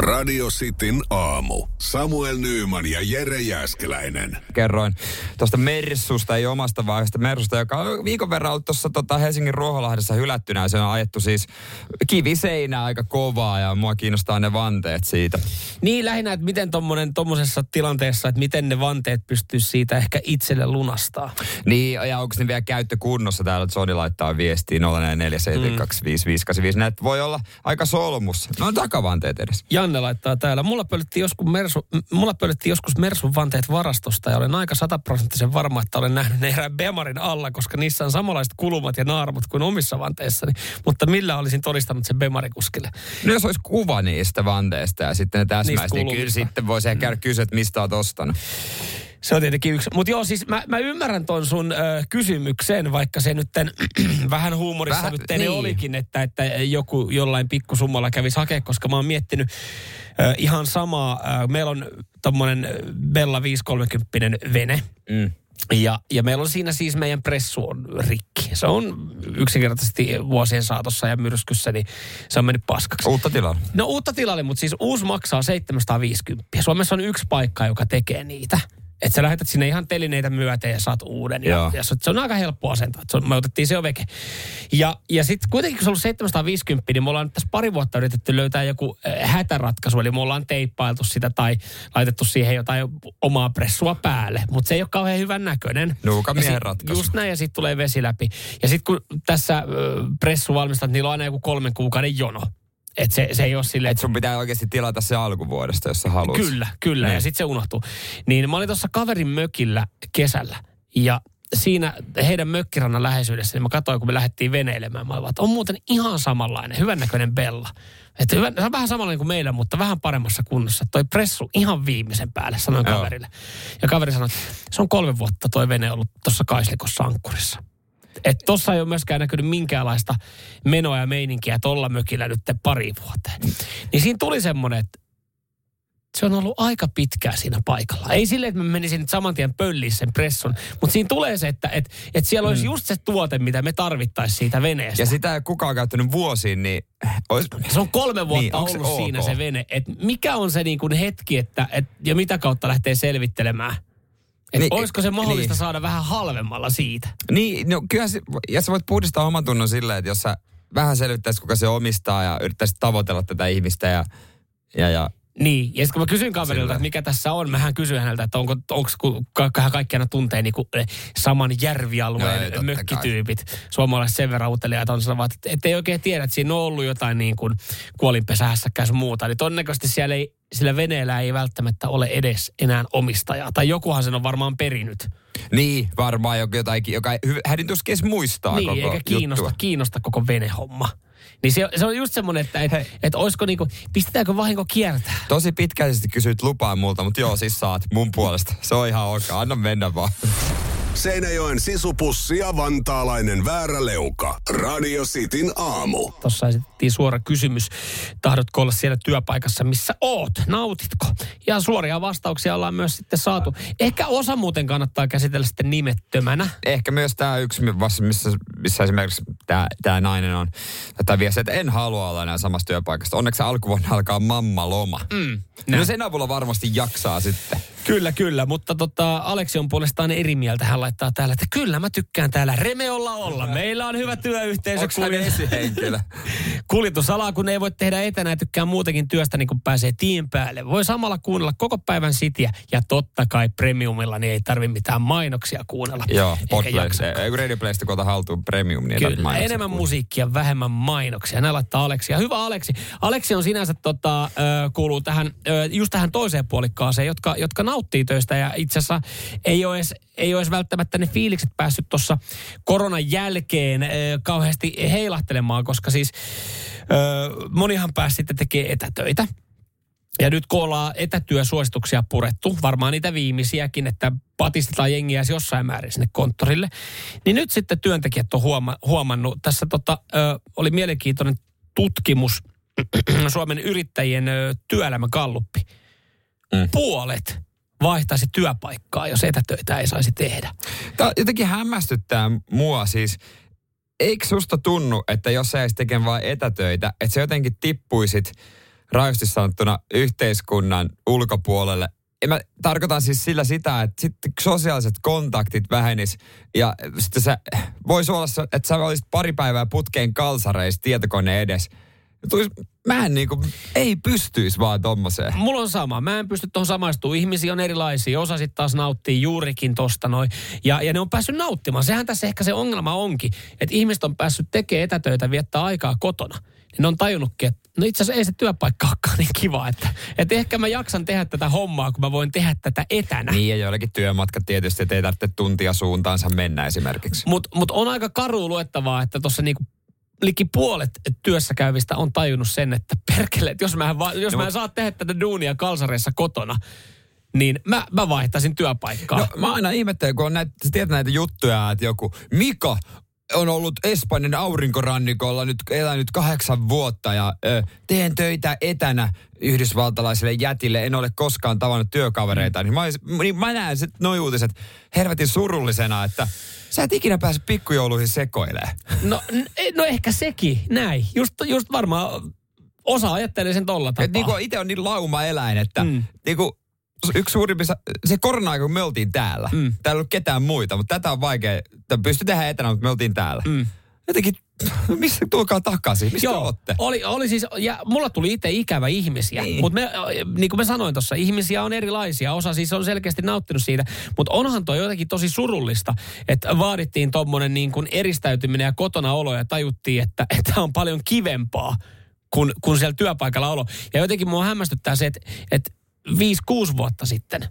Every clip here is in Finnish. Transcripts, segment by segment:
Radio Cityn aamu. Samuel Nyyman ja Jere Jäskeläinen. kerroin tuosta Mersusta, ei omasta vaan Mersusta, joka on viikon verran ollut tuossa tota Helsingin Ruoholahdessa hylättynä. Se on ajettu siis kiviseinää aika kovaa ja mua kiinnostaa ne vanteet siitä. Niin lähinnä, että miten tuommoisessa tilanteessa, että miten ne vanteet pystyy siitä ehkä itselle lunastaa. Niin, ja onko ne vielä käyttökunnossa täällä, että Sony laittaa viestiä 0447255854. Näitä voi olla aika solmussa. No on takavanteet edes. Janne laittaa täällä. Mulla pölytti joskus, Mersu, mulla pölytti joskus Mersun vanteet varastosta ja olen aika sataprosenttisen varma, että olen nähnyt ne erään Bemarin alla, koska niissä on samanlaiset kulumat ja naarmut kuin omissa vanteissani. Mutta millä olisin todistanut sen Bemarikuskille? No jos olisi kuva niistä vanteista ja sitten ne täsmäisi, niin kyllä sitten voisi käydä kysyä, että mistä olet ostanut. Se on tietenkin yksi. Mutta joo, siis mä, mä ymmärrän ton sun ö, kysymyksen, vaikka se nyt vähän huumorissa Vähän, nyt niin. olikin, että, että joku jollain pikkusummalla kävisi hakea, koska mä oon miettinyt ö, ihan samaa. Ö, meillä on tommonen Bella 530 vene. Mm. Ja, ja meillä on siinä siis meidän pressu on rikki. Se on yksinkertaisesti vuosien saatossa ja myrskyssä, niin se on mennyt paskaksi. Uutta tilaa. No uutta tilalle, mutta siis uusi maksaa 750. Suomessa on yksi paikka, joka tekee niitä. Että sä lähetät sinne ihan telineitä myöten ja saat uuden. Ja, Joo. ja se, se on aika helppo asentaa. Se on, me otettiin se jo veke. Ja, ja sitten kuitenkin kun se on ollut 750, niin me ollaan nyt tässä pari vuotta yritetty löytää joku äh, hätäratkaisu. Eli me ollaan teippailtu sitä tai laitettu siihen jotain omaa pressua päälle. Mutta se ei ole kauhean hyvän näköinen. Nuukan Ja miehen sit- ratkaisu. Just näin ja sitten tulee vesi läpi. Ja sitten kun tässä pressu valmistat, niillä on aina joku kolmen kuukauden jono. Että se, se ei ole silleen, Et sun pitää oikeasti tilata se alkuvuodesta, jos sä haluat. Kyllä, kyllä. Niin. Ja sitten se unohtuu. Niin mä olin tuossa kaverin mökillä kesällä. Ja siinä heidän mökkirannan läheisyydessä, niin mä katsoin, kun me lähdettiin veneilemään. Mä olin, että on muuten ihan samanlainen, hyvännäköinen Bella. Että hyvä, se on vähän samanlainen kuin meillä, mutta vähän paremmassa kunnossa. Toi pressu ihan viimeisen päälle, sanoin Joo. kaverille. Ja kaveri sanoi, että se on kolme vuotta toi vene ollut tuossa Kaislikossa ankkurissa. Että tossa ei ole myöskään näkynyt minkäänlaista menoa ja meininkiä tuolla mökillä nyt pari vuoteen. Niin siinä tuli semmoinen, että se on ollut aika pitkään siinä paikalla. Ei silleen, että mä menisin nyt saman tien pölliin sen pressun, mutta siinä tulee se, että et, et siellä olisi just se tuote, mitä me tarvittaisiin siitä veneestä. Ja sitä ei kukaan käyttänyt vuosiin, niin ois... Se on kolme vuotta Niin, onks se ollut ok? siinä se vene. Et mikä on se niin kuin hetki, että et, ja mitä kautta lähtee selvittelemään? Et Niin, niin, olisiko se mahdollista niin. niin. saada vähän halvemmalla siitä? Niin, no kyllä se, ja sä voit puhdistaa oman tunnon silleen, että jos sä vähän selvittäisit, kuka se omistaa ja yrittäisit tavoitella tätä ihmistä ja, ja, ja Niin, ja sitten kun mä kysyin kaverilta, Sillä. että mikä tässä on, mähän kysyin häneltä, että onko, onko kun ka- ka- kaikki aina tuntee niin kuin saman järvialueen totta mökkityypit. Suomalaiset sen verran uteliaat on sanovat, että, että ei oikein tiedä, että siinä on ollut jotain niin kuin kuolinpesähässäkään muuta. Niin todennäköisesti siellä ei, sillä veneellä ei välttämättä ole edes enää omistajaa. Tai jokuhan sen on varmaan perinyt. niin, varmaan joku jotain, joka ei, hy- hän ei tuskin edes muistaa niin, koko eikä kiinnosta, juttua. kiinnosta koko venehomma. Niin se, se on just semmoinen, että et, et olisiko niinku, pistetäänkö vahinko kiertää? Tosi pitkäisesti kysyit lupaa multa, mutta joo, siis saat mun puolesta. Se on ihan ok, anna mennä vaan. Seinäjoen sisupussi ja vantaalainen vääräleuka. Radio Cityn aamu. Tuossa esitettiin suora kysymys. Tahdotko olla siellä työpaikassa, missä oot? Nautitko? Ja suoria vastauksia ollaan myös sitten saatu. Ehkä osa muuten kannattaa käsitellä sitten nimettömänä. Ehkä myös tämä yksi, missä, missä esimerkiksi tämä, tämä nainen on, tai viesti, että en halua olla enää samassa työpaikassa. Onneksi alkuvuonna alkaa mamma loma. Mm, no sen avulla varmasti jaksaa sitten. Kyllä, kyllä. Mutta tota, Aleksi on puolestaan eri mieltä. Hän laittaa täällä, että kyllä mä tykkään täällä Remeolla olla. Meillä on hyvä työyhteisö. Kuljet- esihenkilö? Kuljetusalaa, kun ei voi tehdä etänä ja tykkää muutenkin työstä, niin kun pääsee tien päälle. Voi samalla kuunnella koko päivän sitiä. Ja totta kai premiumilla, niin ei tarvi mitään mainoksia kuunnella. Joo, Podplay, jaksa. ei kun Radio Playsta kun ota haltuun premium, niin Kyllä, mainoksia enemmän kuunnella. musiikkia, vähemmän mainoksia. Näin laittaa Aleksi. Ja hyvä Aleksi. Aleksi on sinänsä tota, kuuluu tähän, just tähän toiseen puolikkaaseen, jotka, jotka nauttii töistä. Ja itse asiassa ei ole edes, ei edes välttämättä ne fiilikset päässyt tuossa koronan jälkeen ö, kauheasti heilahtelemaan, koska siis ö, monihan pääsi sitten tekemään etätöitä. Ja nyt kun ollaan etätyösuosituksia purettu, varmaan niitä viimeisiäkin, että patistetaan jengiä jossain määrin sinne konttorille, niin nyt sitten työntekijät on huoma- huomannut, tässä tota, ö, oli mielenkiintoinen tutkimus, Suomen yrittäjien ö, työelämäkalluppi. Mm. Puolet vaihtaisi työpaikkaa, jos etätöitä ei saisi tehdä. Tämä jotenkin hämmästyttää mua siis. Eikö susta tunnu, että jos sä tekemään vain etätöitä, että sä jotenkin tippuisit rajoisesti sanottuna yhteiskunnan ulkopuolelle? Ja mä tarkoitan siis sillä sitä, että sitten sosiaaliset kontaktit vähenis ja sitten se voisi olla, että sä olisit pari päivää putkeen kalsareissa tietokoneen edes. Mä en niinku, ei pystyisi vaan tommoseen. Mulla on sama. Mä en pysty tuohon samaistumaan. Ihmisiä on erilaisia. Osa sitten taas nauttii juurikin tosta noin. Ja, ja ne on päässyt nauttimaan. Sehän tässä ehkä se ongelma onkin, että ihmiset on päässyt tekemään etätöitä, viettää aikaa kotona. Ne on tajunnutkin, että no itse asiassa ei se työpaikka olekaan niin kiva. Että, että ehkä mä jaksan tehdä tätä hommaa, kun mä voin tehdä tätä etänä. Niin ja joillekin työmatkat tietysti, että ei tarvitse tuntia suuntaansa mennä esimerkiksi. Mutta mut on aika karu luettavaa, että tuossa niinku liki puolet työssä käyvistä on tajunnut sen, että perkele, että jos mä en, va- jos No, mä en saa tehdä tätä duunia kalsareissa kotona, niin mä, mä vaihtaisin työpaikkaa. No mä aina ihmettelen, kun on näitä, tiedät näitä juttuja, että joku Mika on ollut Espanjan aurinkorannikolla nyt elänyt kahdeksan vuotta ja ö, teen töitä etänä yhdysvaltalaisille jätille. En ole koskaan tavannut työkavereita. Niin mä, niin mä näen sit noi uutiset hervetin surullisena, että sä et ikinä pääse pikkujouluihin sekoilemaan. No, n- no ehkä sekin, näin. Just, just varmaan osa ajattelee sen tolla tapaa. Et niinku itse on niin lauma-eläin, että mm. niinku, yksi suurimmissa, se korona-aika, kun me oltiin täällä. Mm. Täällä ei ollut ketään muita, mutta tätä on vaikea. Tämä pystyi tehdä etänä, mutta me oltiin täällä. Mm. Jotenkin, missä tulkaa takaisin? Mistä Joo, olette? oli, oli siis, ja mulla tuli itse ikävä ihmisiä, Niin. mutta me, niin kuin mä sanoin tuossa, ihmisiä on erilaisia, osa siis on selkeästi nauttinut siitä, mutta onhan toi jotenkin tosi surullista, että vaadittiin tommonen niin kuin eristäytyminen ja kotona olo ja tajuttiin, että, että on paljon kivempaa kuin, kuin siellä työpaikalla olo. Ja jotenkin mua hämmästyttää se, että, että 5-6 vuotta sitten,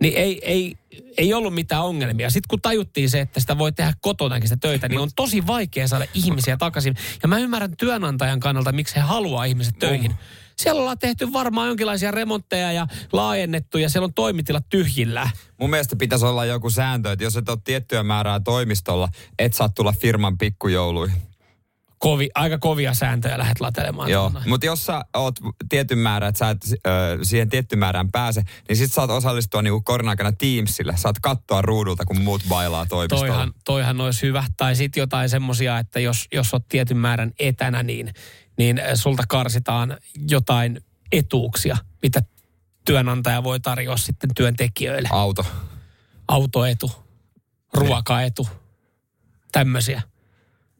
niin ei, ei, ei ollut mitään ongelmia. Sitten kun tajuttiin se, että sitä voi tehdä kotonakin sitä töitä, niin on tosi vaikea saada ihmisiä takaisin. Ja mä ymmärrän työnantajan kannalta, miksi he haluaa ihmiset töihin. Siellä ollaan tehty varmaan jonkinlaisia remontteja ja laajennettu ja siellä on toimitilat tyhjillä. Mun mielestä pitäisi olla joku sääntö, että jos et ole tiettyä määrää toimistolla, et saa tulla firman pikkujouluihin. Kovi, aika kovia sääntöjä lähdet latelemaan. Joo, mutta jos sä oot tietyn määrän, että sä et ö, siihen tiettyyn määrään pääse, niin sit saat osallistua niinku korona-aikana Teamsille. Saat katsoa ruudulta, kun muut bailaa toimistolla. Toihan, toihan olisi hyvä. Tai sitten jotain semmoisia, että jos, jos olet tietyn määrän etänä, niin, niin sulta karsitaan jotain etuuksia, mitä työnantaja voi tarjoa sitten työntekijöille. Auto. Autoetu, ruokaetu, tämmöisiä.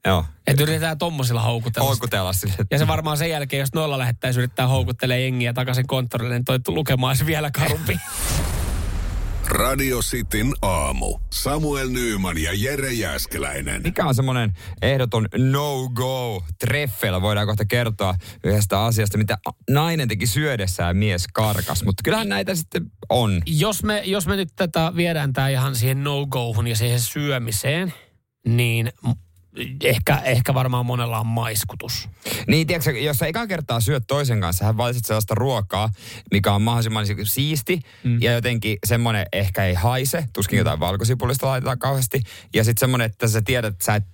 Joo. Että yritetään tommosilla houkutella. Houkutella sille. Ja se varmaan sen jälkeen, jos noilla lähettäisiin yrittää houkuttelemaan jengiä takaisin konttorille, niin toi lukemaan olisi vielä karumpi. Radio Cityn aamu. Samuel Nyyman ja Jere Jäskeläinen. Mikä on semmoinen ehdoton no-go treffeillä? Voidaan kohta kertoa yhdestä asiasta, mitä nainen teki syödessään mies karkas. Mutta kyllähän näitä sitten on. jos, me, jos me nyt tätä viedään tämä ihan siihen no-gohun ja siihen syömiseen, niin ehkä, ehkä varmaan monella on maiskutus. Niin, tiedätkö, jos sä eka kertaa syöt toisen kanssa, hän valitset sellaista ruokaa, mikä on mahdollisimman siisti mm. ja jotenkin semmoinen ehkä ei haise, tuskin jotain valkosipulista laitetaan kauheasti. Ja sitten semmoinen, että sä tiedät, että sä et,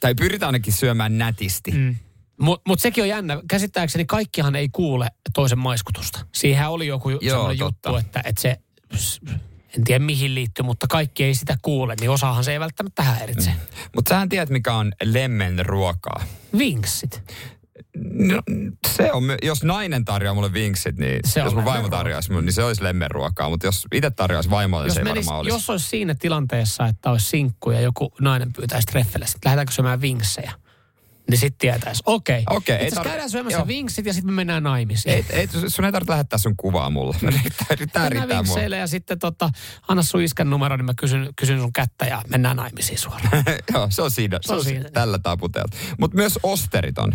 tai pyritään ainakin syömään nätisti. Mm. Mutta mut sekin on jännä. Käsittääkseni kaikkihan ei kuule toisen maiskutusta. Siihen oli joku Joo, juttu, että, että se, en tiedä mihin liittyy, mutta kaikki ei sitä kuule, niin osahan se ei välttämättä häiritse. Mm. Mutta sähän tiedät, mikä on lemmen ruokaa. Vinksit. No, se on, jos nainen tarjoaa mulle vinksit, niin Se jos mun vaimo tarjoaisi mulle, niin se olisi lemmenruokaa. Mutta jos itse tarjoaisi vaimolle, Jos, se ei menis, varmaan olisi. jos olisi siinä tilanteessa, että olisi sinkku ja joku nainen pyytäisi treffelle, sitten lähdetäänkö syömään vinksejä? Niin sitten tietäisi, okei. Okei, ei Itse tar- käydään syömässä joo. vinksit ja sitten me mennään naimisiin. Ei, ei, sun ei tarvitse lähettää sun kuvaa mulle. Riittää, riittää, mennään mulle. vinkseille ja sitten tota, anna sun iskän numero, niin mä kysyn, kysyn sun kättä ja mennään naimisiin suoraan. Joo, se on siinä. Se, on on siinä. Tällä taputeltu. Mutta myös osterit on.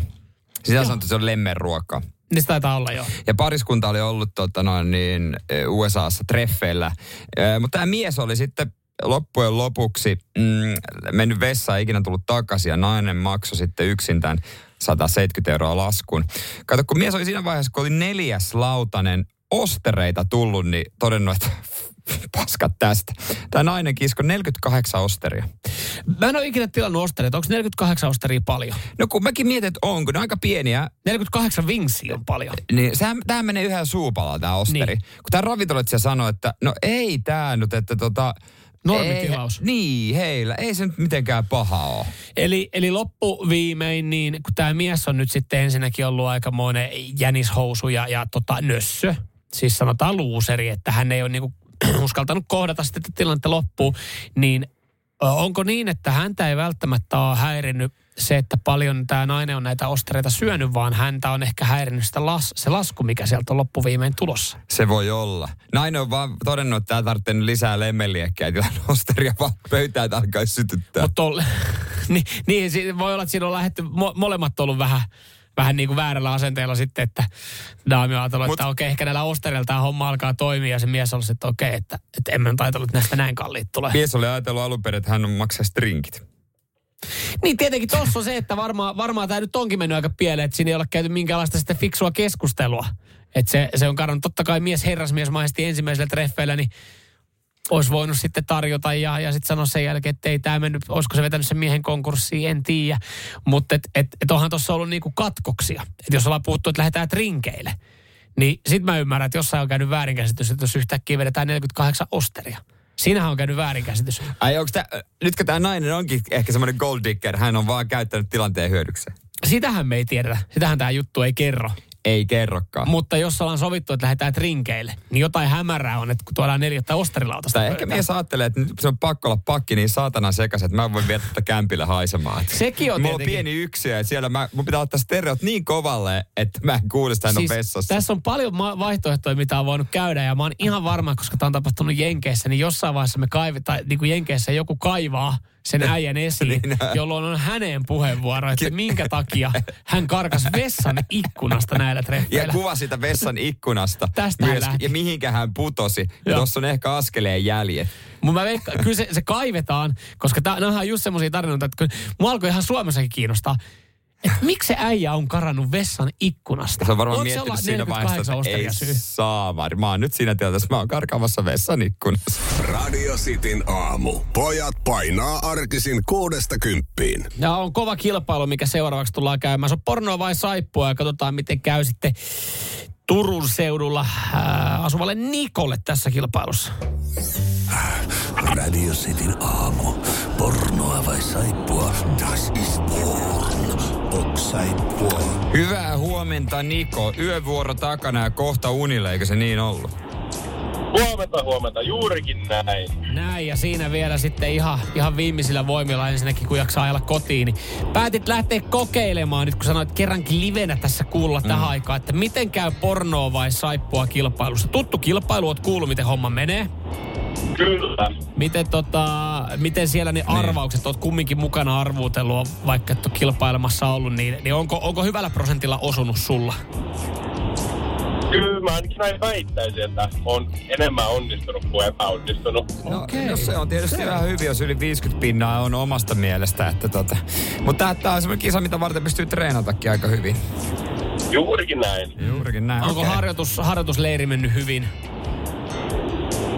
Sitä sanottu, että se on lemmenruoka. niin se taitaa olla jo. Ja pariskunta oli ollut tota, noin, niin, eh, USAssa treffeillä. Eh, Mutta tämä mies oli sitten loppujen lopuksi mm, mennyt vessaan, ikinä tullut takaisin ja nainen maksoi sitten yksin tämän 170 euroa laskun. Kato, kun mies oli siinä vaiheessa, kun oli neljäs lautanen ostereita tullut, niin todennut, että paskat tästä. Tämä nainen kisko 48 osteria. Mä en ole ikinä tilannut ostereita. Onko 48 osteria paljon? No kun mäkin mietin, että on, kun ne on aika pieniä, 48 vinksiä on paljon. niin tämä menee yhä suupalaa tämä osteri. Niin. Kun tämä ravintoloitsija sanoi, että no ei tämä nyt, että tota... Normitilaus. Ei, niin, heillä. Ei se nyt mitenkään paha ole. Eli, eli loppuviimein, niin kun tämä mies on nyt sitten ensinnäkin ollut aikamoinen jänishousu ja, ja tota, nössö, siis sanotaan luuseri, että hän ei ole niinku uskaltanut kohdata sitten tilannetta loppuun, niin onko niin, että häntä ei välttämättä ole häirinnyt se, että paljon tämä nainen on näitä ostereita syönyt, vaan häntä on ehkä häirinnyt sitä las, se lasku, mikä sieltä on loppuviimein tulossa. Se voi olla. Nainen on vaan todennut, että tämä tarvitsee lisää lemmeliekkiä, että osteria vaan pöytään, että alkaisi sytyttää. Mutta niin, niin si- voi olla, että siinä on lähdetty, mo- molemmat on ollut vähän, vähän niin kuin väärällä asenteella sitten, että daami on ajatellut, Mut- että okei, ehkä näillä ostereilla tämä homma alkaa toimia ja se mies on että okei, että, että emme nyt ajatellut, että näistä näin kalliit tulee. Mies oli ajatellut alun perin, että hän on maksaisi drinkit. Niin tietenkin tuossa on se, että varmaan, varmaan tämä nyt onkin mennyt aika pieleen, että siinä ei ole käyty minkäänlaista sitten fiksua keskustelua. Että se, se on kadonnut totta kai mies herrasmiesmaisesti ensimmäisellä treffeillä, niin olisi voinut sitten tarjota ja, ja sitten sanoa sen jälkeen, että ei tämä mennyt, olisiko se vetänyt sen miehen konkurssiin, en tiedä. Mutta et, et, et onhan tuossa ollut niinku katkoksia. Että jos ollaan puhuttu, että lähdetään trinkeille, niin sit mä ymmärrän, että jossain on käynyt väärinkäsitys, että jos yhtäkkiä vedetään 48 osteria. Siinähän on käynyt väärinkäsitys. Ai onko tää, nytkö tämä nainen onkin ehkä semmoinen gold digger, hän on vaan käyttänyt tilanteen hyödykseen? Sitähän me ei tiedetä. Sitähän tämä juttu ei kerro. Ei kerrokaan. Mutta jos ollaan sovittu, että lähdetään trinkeille, niin jotain hämärää on, että kun tuodaan neljättä osterilautasta. Tai ehkä mies ajattelee, että nyt se on pakko olla pakki niin saatana sekaisin, että mä voin viedä tätä kämpillä haisemaan. Sekin on Mulla on pieni yksiö ja siellä mä, mun pitää ottaa stereot niin kovalle, että mä en kuule sitä, on vessassa. Tässä on paljon ma- vaihtoehtoja, mitä on voinut käydä ja mä oon ihan varma, koska tämä on tapahtunut Jenkeissä, niin jossain vaiheessa me kaivetaan, niin kuin Jenkeissä joku kaivaa sen äijän esiin, Niin. jolloin on hänen puheenvuoro, että minkä takia hän karkas vessan ikkunasta näillä Ja treffeillä. kuva siitä vessan ikkunasta Tästä myös, ja mihinkä hän putosi. Ja tuossa on ehkä askeleen jäljet. Mutta mä veikkaan, kyllä se, se kaivetaan, koska nämä on just semmoisia tarinoita, että kyllä mua alkoi ihan Suomessakin kiinnostaa, että miksi se äijä on karannut vessan ikkunasta? Se on varmaan se miettinyt siinä vaiheessa, 48 että ei syy? saamari. Mä oon nyt siinä tilanteessa, mä oon karkaamassa vessan ikkunassa. Radio Cityn aamu. Pojat painaa arkisin kuudesta kymppiin. Ja on kova kilpailu, mikä seuraavaksi tullaan käymään. Se on pornoa vai saippua ja katsotaan, miten käy sitten Turun seudulla ää, asuvalle Nikolle tässä kilpailussa. Radio Cityn aamu. Pornoa vai saippua? Das ist porn. Hyvää huomenta Niko. Yövuoro takana ja kohta unille, eikö se niin ollut? Huomenta, huomenta. Juurikin näin. Näin, ja siinä vielä sitten ihan, ihan viimeisillä voimilla ensinnäkin, kun jaksaa ajalla kotiin, niin päätit lähteä kokeilemaan, nyt kun sanoit kerrankin livenä tässä kuulla mm. tähän aikaan, että miten käy pornoa vai saippua kilpailussa. Tuttu kilpailu, oot kuullut, miten homma menee. Kyllä. Miten, tota, miten siellä ne arvaukset, oot kumminkin mukana arvuutellut, vaikka et ole kilpailemassa ollut, niin, niin onko, onko hyvällä prosentilla osunut sulla? Kyllä mä ainakin näin väittäisin, että on enemmän onnistunut kuin epäonnistunut. No, Okei. no se on tietysti ihan hyvin, jos yli 50 pinnaa on omasta mielestä. Että tota. Mutta tämä on semmoinen kisa, mitä varten pystyy treenatakin aika hyvin. Juurikin näin. Juurikin näin. Onko okei. harjoitus, harjoitusleiri mennyt hyvin?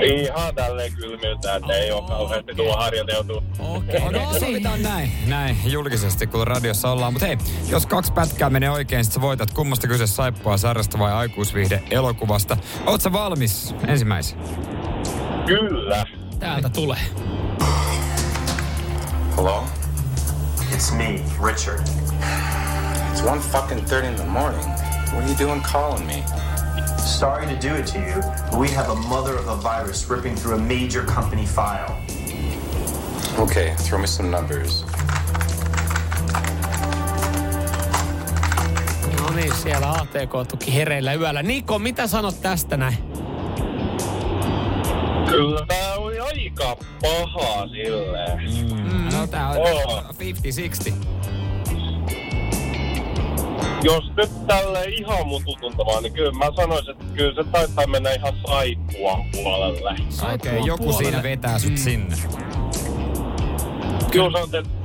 Ihan tälleen kylmiltä, että ei ole kauheasti tuo harjoiteltu. Okei, No, no sovitaan näin, näin julkisesti, kun radiossa ollaan. Mutta hei, jos kaksi pätkää menee oikein, sit sä voitat kummasta kyse saippua sarjasta vai aikuisviihde elokuvasta. Oot sä valmis ensimmäisen? Kyllä. Täältä tulee. Hello? It's me, Richard. It's 1 fucking 30 in the morning. What are you doing calling me? Sorry to do it to you, but we have a mother of a virus ripping through a major company file. Okay, throw me some numbers. No niin, siellä ATK-tuki hereillä yöllä. Niko, mitä sanot tästä näin? Kyllä tää oli aika paha silleen. Mm. No tää on Oo. 50-60. Jos nyt tälle ihan mun tutuntamaan, niin kyllä mä sanoisin, että kyllä se taitaa mennä ihan saippua puolelle. Okei, okay, joku puolelle. siinä vetää sut mm. sinne. Kyllä se on, että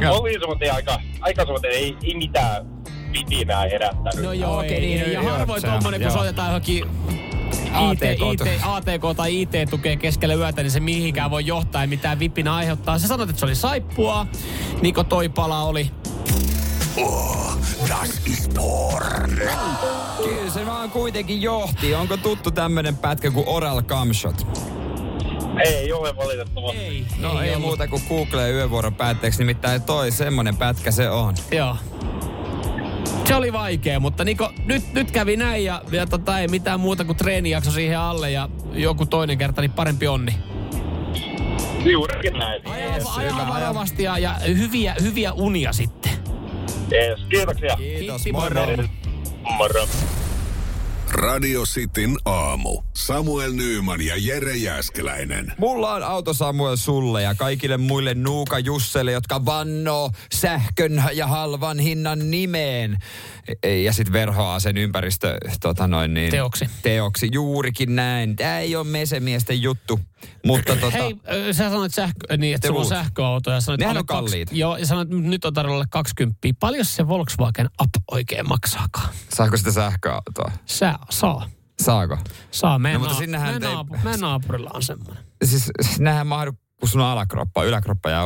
Joo. oli semmoinen aika, aika semmoinen, ei, ei mitään vidinää herättänyt. No joo, Okei, ei, niin, ei. Ja joo, harvoin on, tommonen, kun joo. soitetaan johonkin IT, IT, ATK tai IT tukee keskellä yötä, niin se mihinkään voi johtaa ja mitään vipinä aiheuttaa. Sä sanoit, että se oli saippua. Niko Toipala oli Oh, das ist porn. Kyllä se vaan kuitenkin johti. Onko tuttu tämmönen pätkä kuin Oral Camshot? Ei ole valitettavasti. Ei, No ei, ollut. muuta kuin Google yövuoron päätteeksi, nimittäin toi semmonen pätkä se on. Joo. Se oli vaikea, mutta Niko, nyt, nyt kävi näin ja, ja tota, ei mitään muuta kuin treenijakso siihen alle ja joku toinen kerta, niin parempi onni. Juurikin näin. Aja varovasti ja, ja hyviä, hyviä unia sitten. Jees, kiitoksia. Kiitos, moro. moro. Radio Cityn aamu. Samuel Nyyman ja Jere Jäskeläinen. Mulla on auto Samuel sulle ja kaikille muille Nuuka Jusselle, jotka vannoo sähkön ja halvan hinnan nimeen. E- Ja sitten verhoaa sen ympäristö tota noin niin, Teoksi. Teoksi, juurikin näin. Tämä ei ole mesemiesten juttu, mutta tota... Hei, sä sanoit sähkö, niin, että sulla on sähköauto ja sanoit, Nehän on kaksi- kalliita. Joo, ja sanoit, että nyt on tarjolla 20. Paljon se Volkswagen Up oikein maksaakaan? Saako sitä sähköautoa? Sä, saa. Saako? Saa. Meidän, No, mutta sinnehän meidän, te- naapu- meidän naapurilla on semmoinen. Siis nähän mahdu, kun sun on alakroppa, yläkroppa ja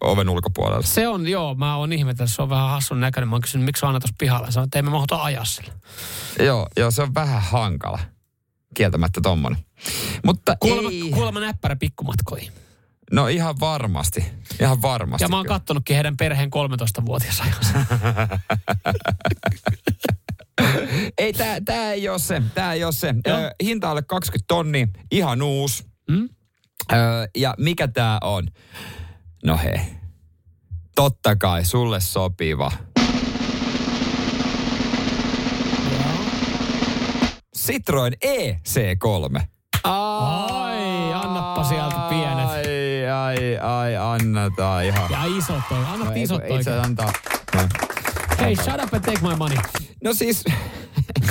oven ulkopuolella. Se on, joo, mä oon ihmetellyt, se on vähän hassun näköinen. Mä oon kysynyt, miksi on aina tuossa pihalla. Sanoin, että ei me mahduta ajaa sillä. Joo, joo, se on vähän hankala. Kieltämättä tommonen. Mutta Kuulemma, ei. kuulemma näppärä pikkumatkoihin. No ihan varmasti. Ihan varmasti. Ja mä oon kyllä. kattonutkin heidän perheen 13-vuotias ajassa. Ei, tää, tää ei oo se. Tää ei oo se. Joo. Ö, hinta alle 20 tonni, ihan uusi. Mm? Ö, ja mikä tää on? No hei. Totta kai, sulle sopiva. Citroen E EC3. Ai, annappa sieltä pienet. Ai, ai, ai, annetaan ihan. Ja isot toi. Anna No, isot toi. itse antaa. No. Hei, shut up and take my money. No siis,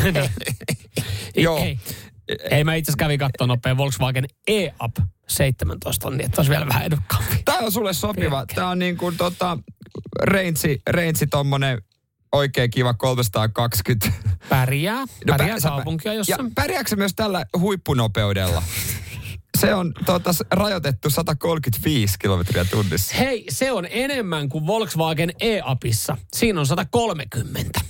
Joo. Ei, mä itse asiassa kävin katsoa nopea Volkswagen E-Up 17 niin että olisi vielä vähän edukkaampi. Tää on sulle sopiva. Tää on niin kuin tota, reintsi, reintsi tommonen oikein kiva 320. Pärjää. Pärjää pä- sä- kaupunkia Ja jossain. pärjääkö se myös tällä huippunopeudella? Se on s- rajoitettu 135 kilometriä tunnissa. Hei, se on enemmän kuin Volkswagen E-Upissa. Siinä on 130.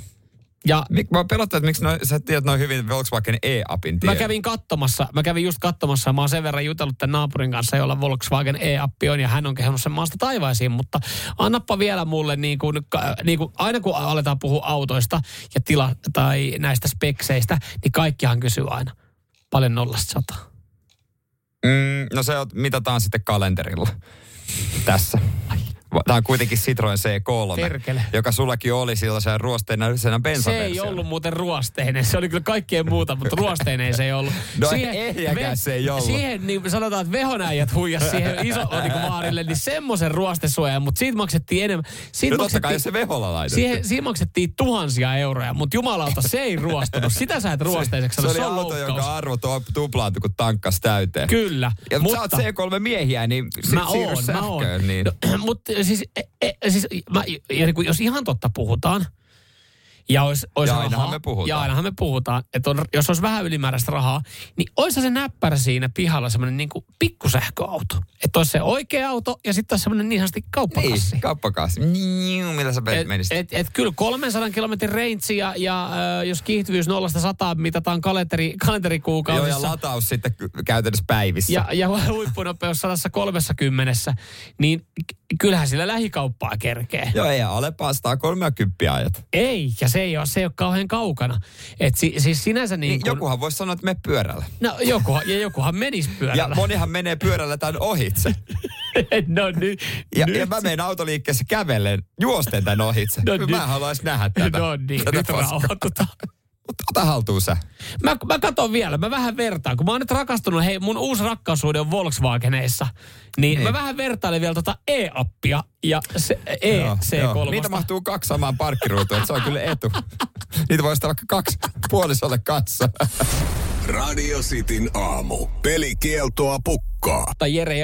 Ja Mik, mä pelottaa, että miksi noi, sä tiedät noin hyvin Volkswagen E-appin Mä tiedon. kävin katsomassa, mä kävin just katsomassa, mä oon sen verran jutellut tämän naapurin kanssa, jolla Volkswagen E-appi on, ja hän on kehonnut sen maasta taivaisiin, mutta annappa vielä mulle, niin kuin, niin kuin, aina kun aletaan puhua autoista ja tila, tai näistä spekseistä, niin kaikkihan kysyy aina, paljon nollasta sataa. Mm, no se mitataan sitten kalenterilla tässä. Tämä on kuitenkin Citroen C3, Perkele. joka sullakin oli sellaisena ruosteena Se ei bensaversiona. ollut muuten ruosteinen, se oli kyllä kaikkien muuta, mutta ruosteinen se ei ollut. No ehjäkään se ei ollut. Siihen niin sanotaan, että vehonäijät huijas siihen iso niin kuin vaarille, niin semmoisen ruostesuojan, mutta siitä maksettiin enemmän. Siitä No totta kai, maksettiin- jos se veholla laitettu. Siihen, siihen maksettiin tuhansia euroja, mutta jumalauta, se ei ruostunut. Sitä sä et ruosteiseksi se sano, oli se auto, loukkaus. jonka arvo tu- tuplaantui, kun tankkas täyteen. Kyllä, Ja mutta... sä oot C3-miehiä, niin si- Mä oon, mä oon. sähköön. Niin. No, mutta siis, e, e, siis mä, ja niin kuin, jos ihan totta puhutaan, ja, olisi, olisi Ja ainahan rahaa, me puhutaan. Ja ainahan me puhutaan, että on, jos olisi vähän ylimääräistä rahaa, niin olisi se näppärä siinä pihalla semmoinen niin kuin pikkusähköauto. Että olisi se oikea auto ja sitten olisi semmoinen niin sanotusti kauppakassi. Niin, kauppakassi. Niin, millä sä Et, menisit? et, et kyllä 300 kilometrin range ja, ja äh, jos kiihtyvyys 0-100 mitataan kalenteri, Joo, kalenterikuukausissa. ja lataus sitten käytännössä päivissä. ja, ja huippunopeus 130, niin kyllähän sillä lähikauppaa kerkee. Joo, ei alepaa 130 ajat. Ei, ja se ei ole, se ei ole kauhean kaukana. Et si, siis sinänsä niin, Niin kun, jokuhan voisi sanoa, että me pyörällä. No jokuhan, ja jokuhan menisi Ja pyörällä. monihan menee pyörällä tämän ohitse. no nyt. Ja, nyt. ja mä menen autoliikkeessä kävellen, juosten tämän ohitse. No nyt. mä haluaisin nähdä tätä. No niin, tätä nyt rauhoitutaan. Mutta ota haltuun sä. Mä, mä katson vielä, mä vähän vertaan. Kun mä oon nyt rakastunut, hei mun uusi rakkaussuhde on Volkswageneissa. Niin, Niin. mä vähän vertailen vielä tota E-appia ja se, EC3. Niitä mahtuu kaksi samaan parkkiruutuun, että se on kyllä etu. Niitä voisi olla vaikka kaksi puolisolle kanssa. Radio Cityn aamu. Pelikieltoa pukkaa. tai Jere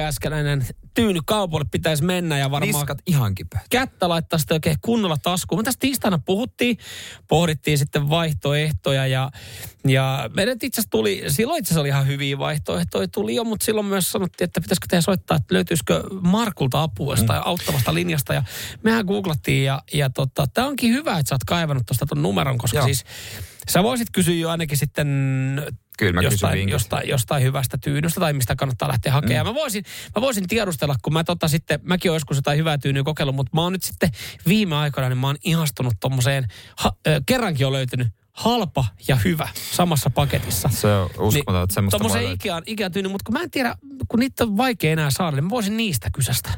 Jääskeläinen tyynykaupoille pitäisi mennä ja varmaan Niskat ihan kipeät. kättä laittaa sitä oikein kunnolla taskuun. Me tästä tiistaina puhuttiin, pohdittiin sitten vaihtoehtoja ja, ja meidän itse asiassa tuli, silloin itse asiassa oli ihan hyviä vaihtoehtoja tuli jo, mutta silloin myös sanottiin, että pitäisikö tehdä soittaa, että löytyisikö Markulta apua mm. auttavasta linjasta ja mehän googlattiin ja, ja tota, tämä onkin hyvä, että sä oot kaivannut tuosta ton numeron, koska Joo. siis sä voisit kysyä jo ainakin sitten Kyllä mä jostain, jostain, jostain hyvästä tyynystä tai mistä kannattaa lähteä hakemaan. Mm. Mä, voisin, mä voisin tiedustella, kun mä tota sitten, mäkin olen joskus jotain hyvää tyynyä kokeillut, mutta mä oon nyt sitten viime aikoina, niin mä oon ihastunut tommoseen, ha, äh, kerrankin on löytynyt halpa ja hyvä samassa paketissa. Se on uskomaton, että semmoista. Ikean, Ikean tyyny, mutta kun mä en tiedä, kun niitä on vaikea enää saada, niin mä voisin niistä kysästä.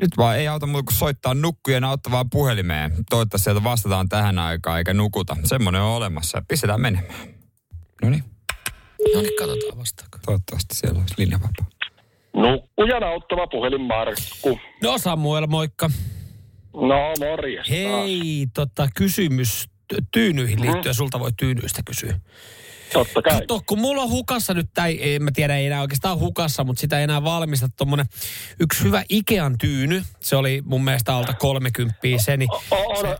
Nyt vaan ei auta muuta kuin soittaa nukkujen auttavaan puhelimeen. Toivottavasti sieltä vastataan tähän aikaan eikä nukuta. Semmoinen on olemassa. Pistetään menemään. No niin, No niin, katsotaan vastaako. toivottavasti siellä olisi linja vapaa. Nukkujan auttava puhelin Markku. No Samuel, moikka. No morjes. Hei, tota, kysymys tyynyihin liittyen. Sulta voi tyynyistä kysyä. Totta kai. Kato, kun mulla on hukassa nyt, tai en mä tiedä, ei enää oikeastaan hukassa, mutta sitä ei enää valmista tommonen yksi hyvä Ikean tyyny. Se oli mun mielestä alta 30 se, niin, O, o, se,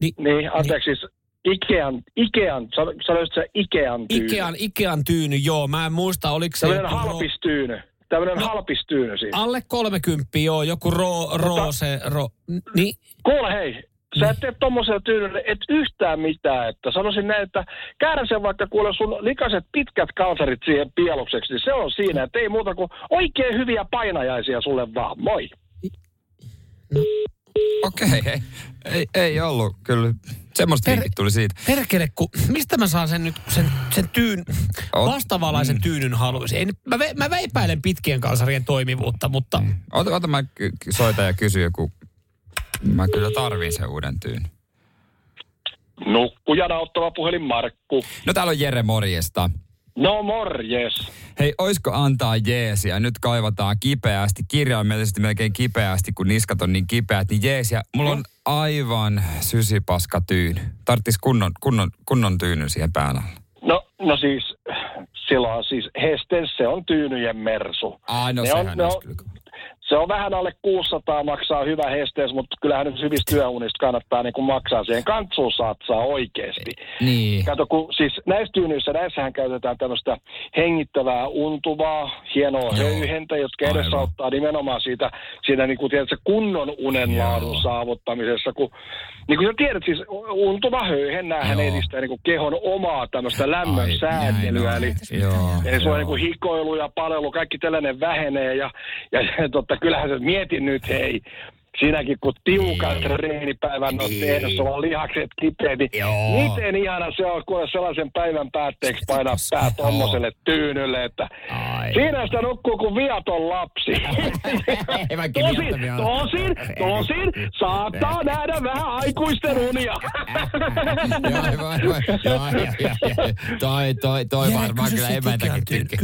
niin, niin, anteeksi, siis Ikean, Ikean, sano- sanoisitko sä Ikean tyyny? Ikean, Ikean tyyny, joo. Mä en muista, oliko se Tämmöinen halpistyyny. Tämmöinen No. halpistyyny siis. alle 30, joo, joku ro, roose, ro, niin, Kuule hei, sä et tee tommosella tyynyllä et yhtään mitään. Että sanoisin näin, että käärä sen vaikka kuule sun likaset pitkät kalsarit siihen pielukseksi, niin se on siinä. Että ei muuta kuin oikein hyviä painajaisia sulle vaan. Moi. Okei, okay, ei, ei, ei ollut kyllä. Semmoista Per- tuli siitä. perkele, kun, mistä mä saan sen nyt, sen, sen tyyn, Oot- vastavalaisen tyynyn haluaisin. Ei, nyt- mä, ve, mä veipäilen pitkien kalsarien toimivuutta, mutta Ota, ota mä soitan ja kysyn joku. Mä kyllä tarviin sen uuden tyyn. Nukkujan auttava puhelin Markku. No täällä on Jere morjesta. No morjes. Hei, oisko antaa jeesiä? Nyt kaivataan kipeästi, kirjaimellisesti melkein kipeästi, kun niskat on niin kipeät, niin jeesiä. Mulla on aivan sysipaska tyyny. Tarttis kunnon, kunnon, kunnon tyynyn siihen päällä. No, no siis, silloin siis Hestes, se on tyynyjen mersu. Ai, no Ne on- sehän ne olisi on-. Se on vähän alle 600 maksaa hyvä Hestes, mutta kyllähän nyt hyvistä työunista kannattaa niin kuin maksaa siihen. Kantsuun satsaa oikeasti. Niin. Kato, kun siis näissä tyynyissä, näissähän käytetään tämmöistä hengittävää, untuvaa, hienoa Joo. höyhentä, jotka Aivan. edesauttaa nimenomaan siitä, siinä niin kuin tiedätkö, kunnon unen laadun saavuttamisessa. Kun, niin kuin sä tiedät, siis untuva höyhennähän Joo. edistää niin kuin kehon omaa tämmöistä lämmön Ai, näin sääntelyä. on. Eli Joo, Eli sulla niin kuin hikoilu ja palelu, kaikki tällainen vähenee ja, ja totta, kyllähän se mietin nyt, hei, sinäkin kun tiukan Niin. treenipäivän on tehnyt, sulla on lihakset kipeät, niin Joo. miten ihana se on, kun sellaisen päivän päätteeksi painaa pää joo. tommoselle tyynylle, että Ai. siinä sitä nukkuu kuin viaton lapsi. Ei vaikka tosin, tosin, tosin, saattaa nähdä vähän aikuisten unia. Joo, aivan, aivan. Joo, joo, joo, joo. Toi, toi, toi varmaan kyllä emäntäkin tykkää.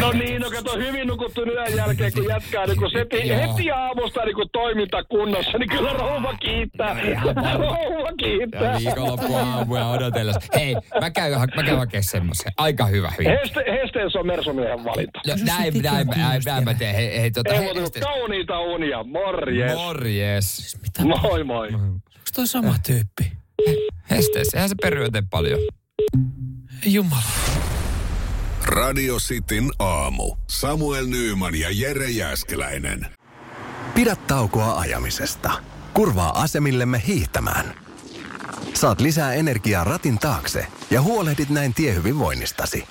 No niin, no kato, hyvin nukuttu yön jälkeen, kun jätkää niin kun heti, heti aamusta niin kun toiminta kunnossa, niin kyllä rouva kiittää. rouva Ja kiittää. viikonloppu aamuja odotellessa. Hei, mä käyn, mä käyn hakemaan semmoisen. Aika hyvä vinkki. Heste, Hesteessä on Mersomiehen valinta. No, näin, näin, näin, näin mä teen. Hei, hei, tota, Ei hei, este- kauniita unia. Morjes. Morjes. mitä, Moi moi. onko toi sama tyyppi? Hesteessä, eihän se pery tee paljon. Jumala. Radio Cityn aamu. Samuel Nyyman ja Jere Jäskeläinen. Pidä taukoa ajamisesta. Kurvaa asemillemme hiihtämään. Saat lisää energiaa ratin taakse ja huolehdit näin tiehyvinvoinnistasi.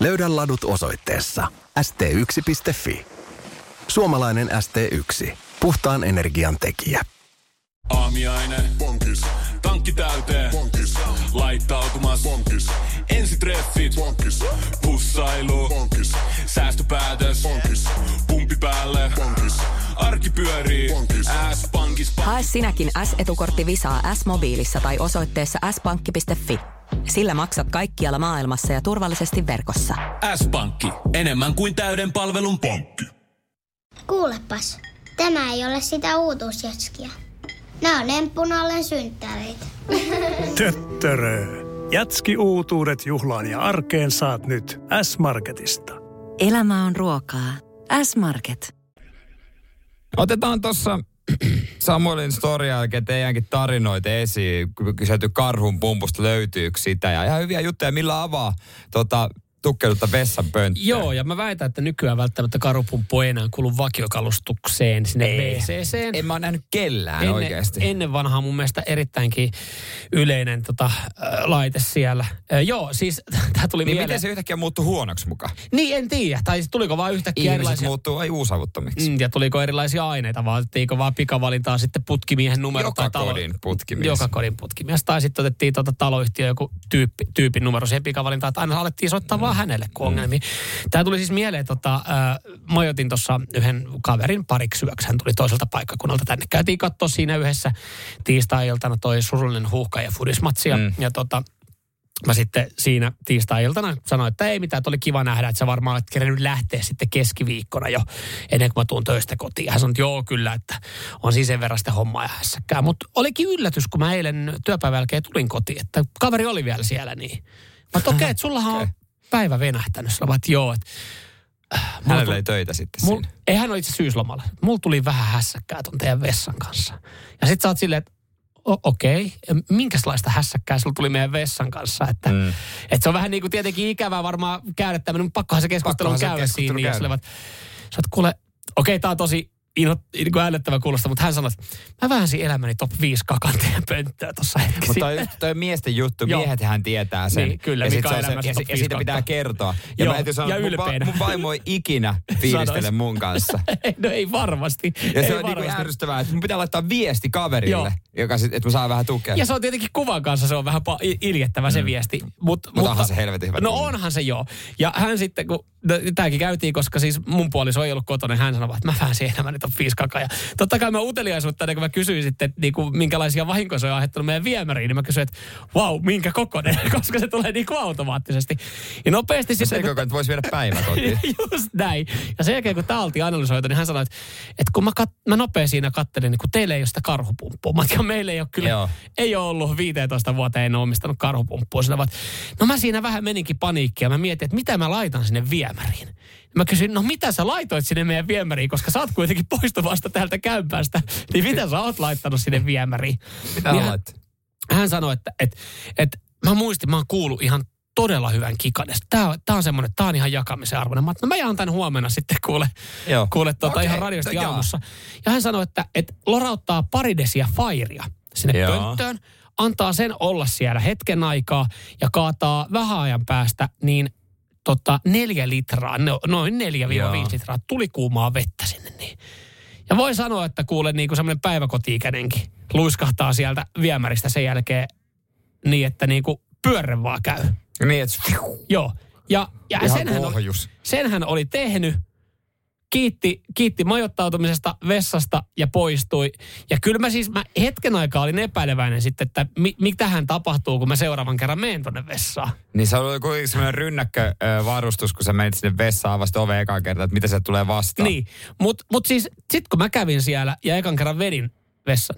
Löydä ladut osoitteessa st1.fi. Suomalainen ST1. Puhtaan energian tekijä. Aamiaine. Bonkis. Tankki täyteen. Bonkis. Laittautumas. Bonkis. Ensitreffit. Bonkis. Pussailu. Bonkis. Säästöpäätös. Bonkis. Pumpi päälle. Bonkis. Arki pyörii. S-pankis. Hae sinäkin S-etukortti Visaa S-mobiilissa tai osoitteessa s-pankki.fi. Sillä maksat kaikkialla maailmassa ja turvallisesti verkossa. S-pankki. Enemmän kuin täyden palvelun pankki. Kuulepas, tämä ei ole sitä uutuusjatskia. Nämä on emppunallen synttäreitä. Töttörö. Jatski uutuudet juhlaan ja arkeen saat nyt S-Marketista. Elämä on ruokaa. S-Market. Otetaan tuossa Samuelin story jälkeen teidänkin tarinoita esiin. Kyselty karhun pumpusta löytyykö sitä ja ihan hyviä juttuja, millä avaa tota, tukkeudutta vessan pönttöä. Joo, ja mä väitän, että nykyään välttämättä karupumppu ei enää kuulu vakiokalustukseen sinne WCCen. En mä oon nähnyt kellään ennen, oikeasti. Ennen vanhaa mun mielestä erittäinkin yleinen tota, äh, laite siellä. Äh, joo, siis tämä tuli Niin mieleen. miten se yhtäkkiä muuttui huonoksi mukaan? Niin, en tiedä. Tai siis tuliko vaan yhtäkkiä Ihmiset erilaisia... muuttuu ai uusavuttomiksi. Mm, ja tuliko erilaisia aineita, vai otettiinko vaan pikavalintaa sitten putkimiehen numero Joka tai talo... kodin putkimies. Joka kodin putkimies. Tai sitten otettiin tuota taloyhtiö joku tyyppi, tyypin numero siihen pikavalintaan, että aina alettiin soittaa mm. vaan hänelle, kun ongelmia. Tämä tuli siis mieleen, tota, äh, majoitin tuossa yhden kaverin pariksi yöksi. Hän tuli toiselta paikkakunnalta tänne. Käytiin katsoa siinä yhdessä tiistai-iltana toi surullinen huuhka ja fudismatsia. Mm. Ja tota, mä sitten siinä tiistai-iltana sanoin, että ei mitään, että oli kiva nähdä, että sä varmaan olet kerennyt lähteä sitten keskiviikkona jo ennen kuin mä tuun töistä kotiin. Hän sanoi, että joo kyllä, että on siis sen verran sitä hommaa ja hässäkkää. Mutta olikin yllätys, kun mä eilen työpäivän jälkeen tulin kotiin, että kaveri oli vielä siellä niin. Mä okei, okay, että sullahan on päivä venähtänyt. Sanoin, että joo, että Hänellä ei töitä sitten Mul, siinä. ei hän ole itse syyslomalla. Mulla tuli vähän hässäkkää ton teidän vessan kanssa. Ja sit sä oot silleen, että okei, okay. minkälaista hässäkkää sulla tuli meidän vessan kanssa? Että, mm. että se on vähän niin kuin tietenkin ikävää varmaan käydä tämmöinen, mutta pakkohan se keskustelu se käydä siinä. Niin, jos käydä. olevat, sä oot kuule, okei, okay, tää on tosi niin kuin älyttävä kuulosta, mutta hän sanoi, että mä väänsin elämäni top 5 kakan teidän pönttöä tuossa hetki Mutta toi, toi miesten juttu, Joo. miehethän tietää sen. Niin, kyllä, ja, mikä se ja, ja siitä pitää kertoa. Ja Joo, mä täytyy sanoa, ja mun, va- mun vaimo ei ikinä fiilistele mun kanssa. no ei varmasti. Ja ei se on niinku varmasti. ärsyttävää, että mun pitää laittaa viesti kaverille, Joo. joka sit, että mä saan vähän tukea. Ja se on tietenkin kuvan kanssa, se on vähän pa- iljettävä se viesti. Mut, Mutta onhan se helvetin hyvä No onhan se joo. Ja hän sitten, kun tämäkin käytiin, koska siis mun puoliso ei ollut kotona, niin hän sanoi, että mä väänsin elämäni ton viisi kakaa. Ja totta kai mä uteliaisuutta, kun mä kysyin sitten, että niinku, minkälaisia vahinkoja se on aiheuttanut meidän viemäriin, niin mä kysyin, että wow, minkä kokoinen, koska se tulee niin automaattisesti. Ja nopeasti Se sitten... koko, että voisi viedä päivä. Just näin. Ja sen jälkeen, kun tämä oltiin analysoitu, niin hän sanoi, että, että kun mä, kat, mä nopea siinä kattelin, niin kun teillä ei ole sitä karhupumppua. Mä ajattelin, meillä ei ole kyllä, Joo. ei ole ollut 15 vuoteen, en ole omistanut karhupumppua. Sillä vaan, no mä siinä vähän meninkin paniikkia. Mä mietin, että mitä mä laitan sinne viemäriin. Mä kysyin, no mitä sä laitoit sinne meidän viemäriin, koska sä oot kuitenkin poistuvasta täältä kämpästä. Niin mitä sä oot laittanut sinne viemäriin? Mitä Niin hän, hän sanoi, että, että, että mä muistin, mä oon kuullut ihan todella hyvän kikadesta. Tää, on- tää on semmoinen, tää on ihan jakamisen arvoinen. Mä, no mä jaan tän huomenna sitten kuule, Joo. kuule tuota Okei, ihan radiosta jaa. aamussa. Ja hän sanoi, että, että lorauttaa pari desiä fairia sinne Joo. pönttöön, antaa sen olla siellä hetken aikaa ja kaataa vähän ajan päästä niin tota, neljä litraa, no, noin neljä Joo. viisi litraa tuli kuumaa vettä sinne. Niin. Ja voi sanoa, että kuule niin kuin semmoinen päiväkoti-ikäinenkin luiskahtaa sieltä viemäristä sen jälkeen niin, että niin kuin pyörre vaan käy. Niin, että Joo. Ja, ja Ihan senhän, oli, senhän oli tehnyt, kiitti, kiitti majoittautumisesta vessasta ja poistui. Ja kyllä mä siis, mä hetken aikaa olin epäileväinen sitten, että mi, mitähän tapahtuu, kun mä seuraavan kerran menen tonne vessaan. Niin se oli kuitenkin semmoinen rynnäkkövarustus, kun sä menit sinne vessaan, avasit ove ekaan kertaa, että mitä se tulee vastaan. Niin, mutta mut siis sit kun mä kävin siellä ja ekan kerran vedin vessan,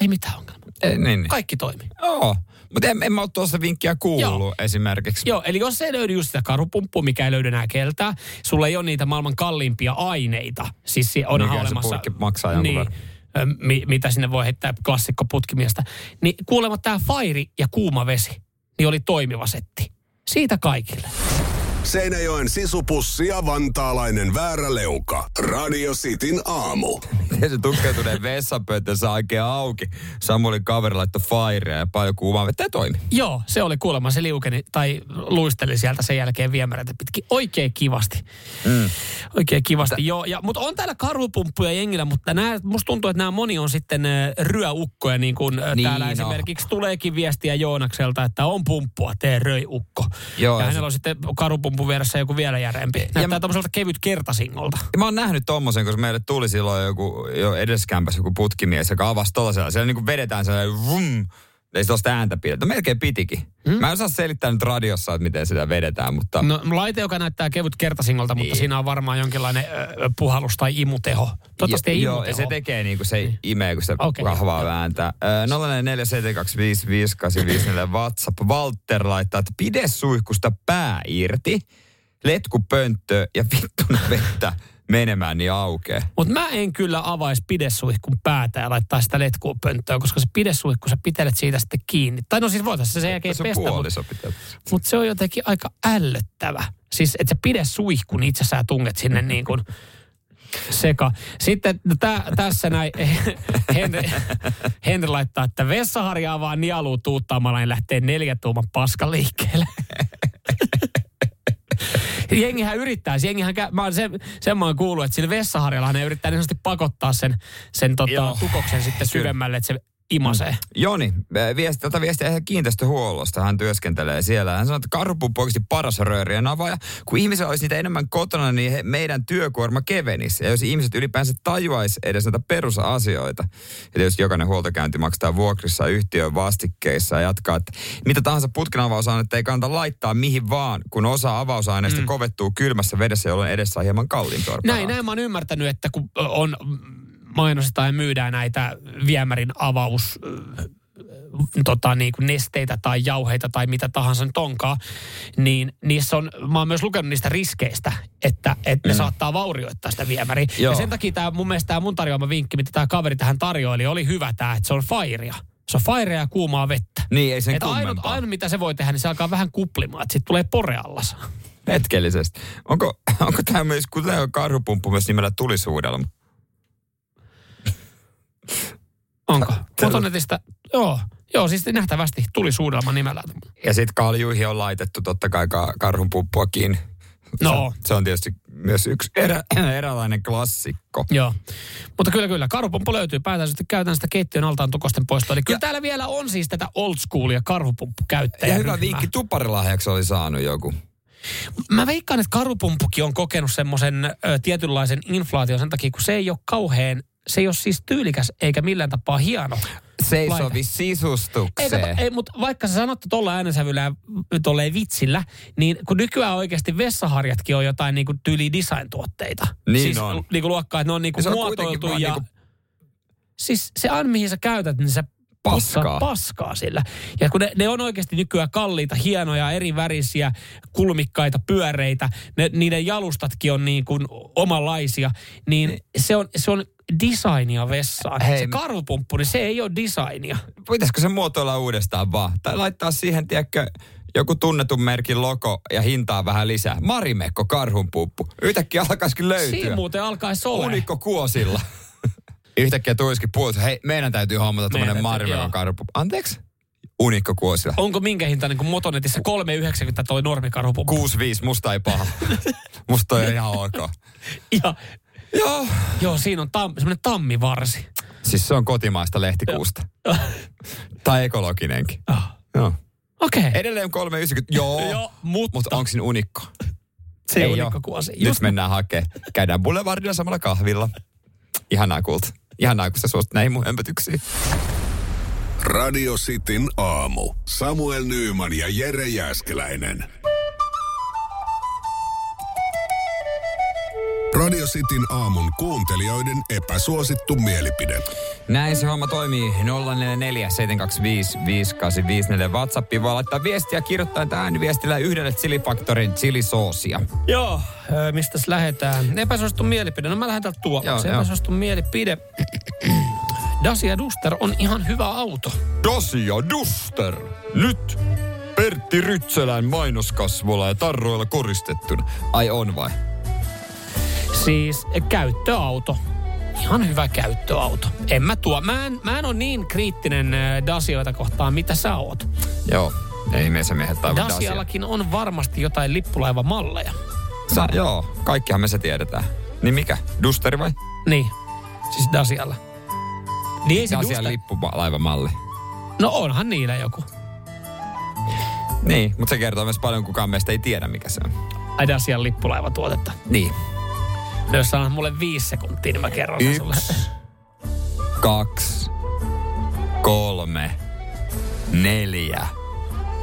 ei mitään ongelmaa. Ei, niin, niin. Kaikki toimi. Joo, mutta en, en mä ole tuossa vinkkiä kuullut Joo. esimerkiksi. Joo, eli jos ei löydy just sitä karupumppua, mikä ei löydy enää keltää, sulla ei ole niitä maailman kalliimpia aineita. Siis si- onhan Mikä se olemassa... purkki maksaa jonkun niin, mi, mitä sinne voi heittää klassikko putkimiestä. Niin kuulemma tämä fairi ja kuuma vesi, niin oli toimiva setti. Siitä kaikille. Seinäjoen sisupussi ja vantaalainen vääräleuka. Radio Cityn aamu. Miten se tukkeutuneen vessanpöytä saa oikein auki? Samuelin kaveri laittoi fairia ja paljon kuumaa vettä ja toimi. Joo, se oli kuulemma, se liukeni tai luisteli sieltä sen jälkeen viemäreitä pitkin. Oikein kivasti. Mm. Oikein kivasti, joo. Ja, mutta on täällä karhupumppuja jengillä, mutta nää, musta tuntuu, että nämä moni on sitten äh, ryöukkoja, niin kuin äh, Niin täällä on. esimerkiksi tuleekin viestiä Joonakselta, että on pumppua, tee röiukko. Joo, ja ja hänellä on sitten karupumpun vieressä joku vielä järeempi. Näyttää mä- tommoselta kevyt kertasingolta. Ja mä oon nähnyt tommosen, koska meille tuli silloin joku, jo edeskämpässä joku putkimies, joka avasi tollasella. Siellä niin kuin vedetään sellainen vum, ei se tosta ääntä pidetä. No melkein pitikin. Hmm? Mä en osaa selittää nyt radiossa, että miten sitä vedetään, mutta... No laite, joka näyttää kevyt kertasingolta, mutta Niin. siinä on varmaan jonkinlainen ö, puhallus tai imuteho. Toivottavasti ei Joo, imuteho. se tekee niin kuin se imee, kun se okay, kahvaa vääntää. Ö, 047255854 WhatsApp. Walter laittaa, että pide suihkusta pää irti, letku pönttö ja vittun vettä. Menemään, niin aukee. Mutta mä en kyllä avaisi pidesuihkun päätä ja laittaa sitä letkua pönttöön, koska se pidesuihku, sä pitelet siitä sitten kiinni. Tai no siis voitaisiin se sen jälkeen Se pestä, mutta mut se on jotenkin aika ällöttävä. Siis, että se pidesuihkun itse sä tunget sinne niin kuin seka. Sitten tää, tässä näin Henri, Henri laittaa, että vessaharjaa vaan nialuun tuuttaamalla niin lähtee neljä tuuman paska liikkeelle. Jengihän yrittää, jengihän, mä oon sen, sen mä oon kuullut, että sillä vessaharjalla ne yrittää niin pakottaa sen, sen tota, tukoksen sitten syvemmälle, että se imasee. Joni, äh, viesti, tätä viestiä ihan kiinteistöhuollosta. Hän työskentelee siellä. Hän sanoo, että karhupuppu oikeasti paras röörien avaaja. Kun ihmisillä olisi niitä enemmän kotona, niin he, meidän työkuorma kevenisi. Ja jos ihmiset ylipäänsä tajuaisi edes näitä perusasioita. Että jos jokainen huoltokäynti maksetaan vuokrissa yhtiön vastikkeissa ja jatkaa, että mitä tahansa putken avausainetta ei kannata laittaa mihin vaan, kun osa avausaineista mm. kovettuu kylmässä vedessä, jolloin edessä on hieman kalliimpaa. Näin, näin mä oon ymmärtänyt, että kun on mainostetaan ja myydään näitä viemärin avaus äh, tota, niin kuin nesteitä tai jauheita tai mitä tahansa nyt onkaan, niin niissä on, mä oon myös lukenut niistä riskeistä, että, että ne Mm. saattaa vaurioittaa sitä viemäriä. Joo. Ja sen takia tämä, mun mielestä tämä mun tarjoama vinkki, mitä tämä kaveri tähän tarjoili, oli hyvä tämä, että se on fairia. Se on fairia ja kuumaa vettä. Niin, ei sen Että ainut, ainut, mitä se voi tehdä, niin se alkaa vähän kuplimaan, että siitä tulee poreallas. Hetkellisesti. Onko, onko tämä myös, kun tämä on karhupumppu myös nimellä tulisuudelma? Onko? Motonetista, joo. Joo, siis nähtävästi tuli suudelma nimellä. Ja sitten kaljuihin on laitettu totta kai ka- karhunpumppuakin. No. Se, se on tietysti myös yksi erä, eräänlainen klassikko. Joo. Mutta kyllä, kyllä. Karhupumppu löytyy. Päätäisesti käytän sitä keittiön altaan tukosten poistoa. Eli kyllä täällä vielä on siis tätä old schoolia karhupumppukäyttäjää. Ja hyvä vinkki tupparilahjaksi oli saanut joku. Mä veikkaan, että karhupumppukin on kokenut semmoisen tietynlaisen inflaation sen takia, kun se ei ole kauhean, se ei ole siis tyylikäs eikä millään tapaa hieno. Se ei laite. sovi sisustukseen. Eikä, ei, mutta vaikka sä sanottu tuolla äänensävyllä ja tolleen vitsillä, niin kun nykyään oikeasti vessaharjatkin on jotain niin kuin tyyli design-tuotteita. Niin siis, on. Niin kuin luokkaa, että ne on niin Ja kuin se on muotoiltu vaan ja... niinku- Siis se on, mihin sä käytät, niin sä Paskaa. pussaat paskaa sillä. Ja kun ne, ne on oikeasti nykyään kalliita, hienoja, eri värisiä, kulmikkaita, pyöreitä, ne, niiden jalustatkin on niin kuin omanlaisia, niin se on, se on designia vessaan. Hei, se karhupumppu, niin se ei ole designia. Pitäisikö se muotoilla uudestaan vaan? Tai laittaa siihen, tiedätkö, joku tunnetun merkin logo ja hintaa vähän lisää. Marimekko karhunpuppu. Yhtäkkiä alkaisikin löytyä. Siinä muuten alkaisi olla. Unikko kuosilla. Yhtäkkiä tuisikin puolta, hei, meidän täytyy hommata tämmöinen karhunpuppu. Anteeksi? Unikko kuosilla. Onko minkä hinta niin kuin Motonetissa 3,90 toi normikarhupumppu? 6-5, musta ei paha. musta on ihan ok. Ja, Joo. joo, siinä on tam, semmoinen tammivarsi. Siis se on kotimaista lehtikuusta. tai ekologinenkin. Ah. Joo. Okei. Okay. Edelleen 390, joo. Joo, mutta Mutta onko siinä unikko? se ei on oo. unikkokuosi. Nyt Just mennään hakemaan. Käydään Boulevardilla samalla kahvilla. Ihanaa kulta. Ihanaa, kun sä suostut näihin mun hömpötyksiin. Radio Cityn aamu. Samuel Nyyman ja Jere Jäskeläinen. Radio Cityn aamun kuuntelijoiden epäsuosittu mielipide. Näin se homma toimii. 044 725 5854 WhatsAppiin voi laittaa viestiä kirjoittaa tähän viestillä yhdelle Chili Factorin chilisoosia. Joo, ö, mistäs lähdetään? Epäsuosittu mielipide. No mä lähden täältä. Se epäsuosittu mielipide. Dacia Duster on ihan hyvä auto. Dacia Duster. Nyt Pertti Rytsölän mainoskasvolla ja tarroilla koristettuna. Ai on vai? Siis käyttöauto. Ihan hyvä käyttöauto. En mä tuo. Mä en, mä en ole niin kriittinen ö, Dacioita kohtaan, mitä sä oot. Joo. Ei meissä miehet taivu Dacia. Daciallakin on varmasti jotain lippulaivamalleja. Sä, joo, kaikkihan me se tiedetään. Niin mikä? Dusteri vai? Niin, siis Dacialla. Niin ei se Dacian Duster... lippulaivamalli. No onhan niillä joku. Niin, mutta se kertoo myös paljon, kukaan meistä ei tiedä, mikä se on. Ai Dacian lippulaivatuotetta. Niin. No jos sanot mulle viisi sekuntia, niin mä kerron sen sulle. Yksi, kaksi, kolme, neljä,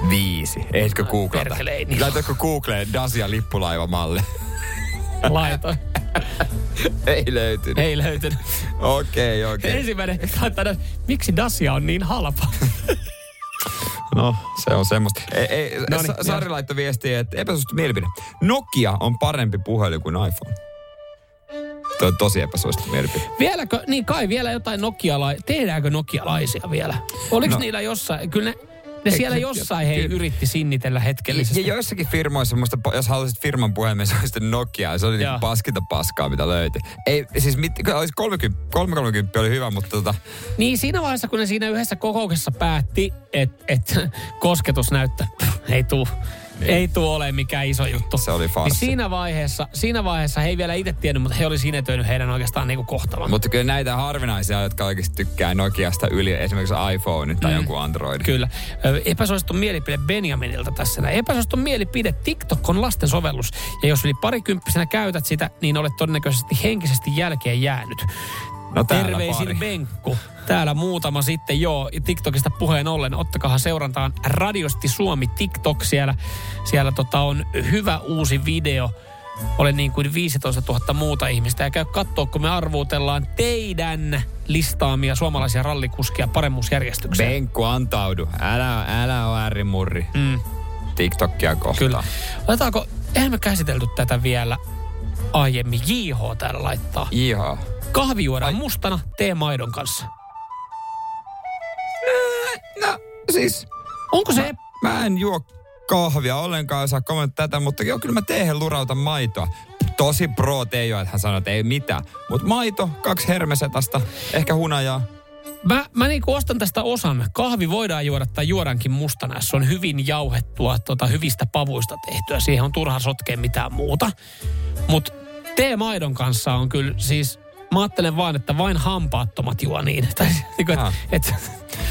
viisi. Ehdikö googlata? perkele, ei niin. Laitatko Googleen Dacia lippulaivamalli? Laitoin. ei löytynyt. Ei löytynyt. Okei, okei. Ensimmäinen laittaa, miksi Dacia on niin halpa? No, se on semmoista. Ei, ei, No niin, Sa- Sari laittoi viestiä, että epäsuosittu mielipide. Nokia on parempi puhelin kuin iPhone. Tuo on tosi epäsuosittu mielipide. Vieläkö, niin kai vielä jotain nokiala, tehdäänkö nokialaisia vielä? Oliko No. niillä jossain, kyllä ne, ne siellä jossain hei yritti sinnitellä Ja hetkellisesti. joissakin firmoissa, musta, jos haluaisit firman puhelimen, se olisi Nokia. Se oli niinku paskinta paskaa, mitä löytyi. Ei, siis mit, kyllä olisi 30, 330 oli hyvä, mutta tota, Niin siinä vaiheessa, kun ne siinä yhdessä kokouksessa päätti, että et, kosketusnäyttö ei tuu, ei tuu ole mikään iso juttu. Se oli farssi. Niin siinä vaiheessa, siinä vaiheessa he ei vielä itse tiennyt, mutta he oli sinetöinyt heidän oikeastaan niinku kohtalon. mutta kyllä näitä harvinaisia, jotka oikeasti tykkää Nokiasta yli esimerkiksi iPhone tai mm. jonkun Android. Kyllä. Epäsuosittu mielipide Benjaminilta tässä. näin. Epäsuosittu mielipide. TikTok on lasten sovellus. Ja jos yli parikymppisenä käytät sitä, niin olet todennäköisesti henkisesti jälkeen jäänyt. No täällä Terveisin pari. Benkku. Täällä muutama sitten, joo, TikTokista puheen ollen. Ottakahan seurantaan Radiosti Suomi TikTok. Siellä, siellä tota on hyvä uusi video. Olen niin kuin 15 000 muuta ihmistä. Ja käy katsoa, kun me arvuutellaan teidän listaamia suomalaisia rallikuskia paremmuusjärjestykseen. Benkku, antaudu. Älä, älä ole äärimurri. Mm. TikTokia kohtaan. Kyllä. Otetaanko, eihän me käsitelty tätä vielä aiemmin. JH täällä laittaa. Iha. Kahvi juodaan mustana teemaidon kanssa. No, siis... Onko se... Mä, mä en juo kahvia ollenkaan, saa kommentoida tätä, mutta joo, kyllä mä teehen lurautan maitoa. Tosi pro Teijo, että hän sanoi, että ei mitään. Mutta maito, kaksi hermesetasta, ehkä hunajaa. Mä, mä niinku ostan tästä osan. Kahvi voidaan juoda tai juodaankin mustana, se on hyvin jauhettua, tota, hyvistä pavuista tehtyä. Siihen on turha sotkea mitään muuta. Mutta teemaidon kanssa on kyllä siis... Mä ajattelen vaan, että vain hampaattomat juo niin. Tai, niinku, et, Ah. et,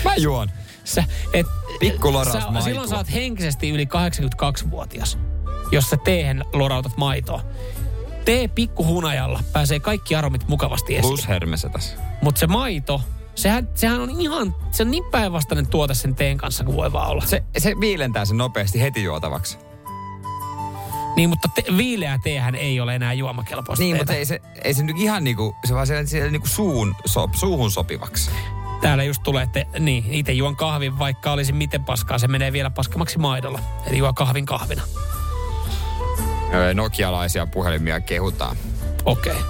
Mä juon. sä, et, Pikku loraus sä. Silloin sä oot henkisesti yli 82-vuotias, jos sä teehen lorautat maitoa. Tee pikkuhunajalla, pääsee kaikki aromit mukavasti esiin. Plus hermesetas. Mutta se maito, sehän, sehän on ihan, se on niin päinvastainen tuote sen teen kanssa kuin voi vaan olla. Se, se viilentää sen nopeasti heti juotavaksi. Niin, mutta te, viileä teehän ei ole enää juomakelpoista Niin, teetä. mutta ei se, ei se nyt ihan niinku, se vaan siellä, siellä niinku suun, so, suuhun sopivaksi. Täällä just tulee, että niin, itse juon kahvin, vaikka olisi miten paskaa, se menee vielä paskamaksi maidolla. Eli juo kahvin kahvina. Öö, Nokialaisia puhelimia kehutaan. Okei. Okay.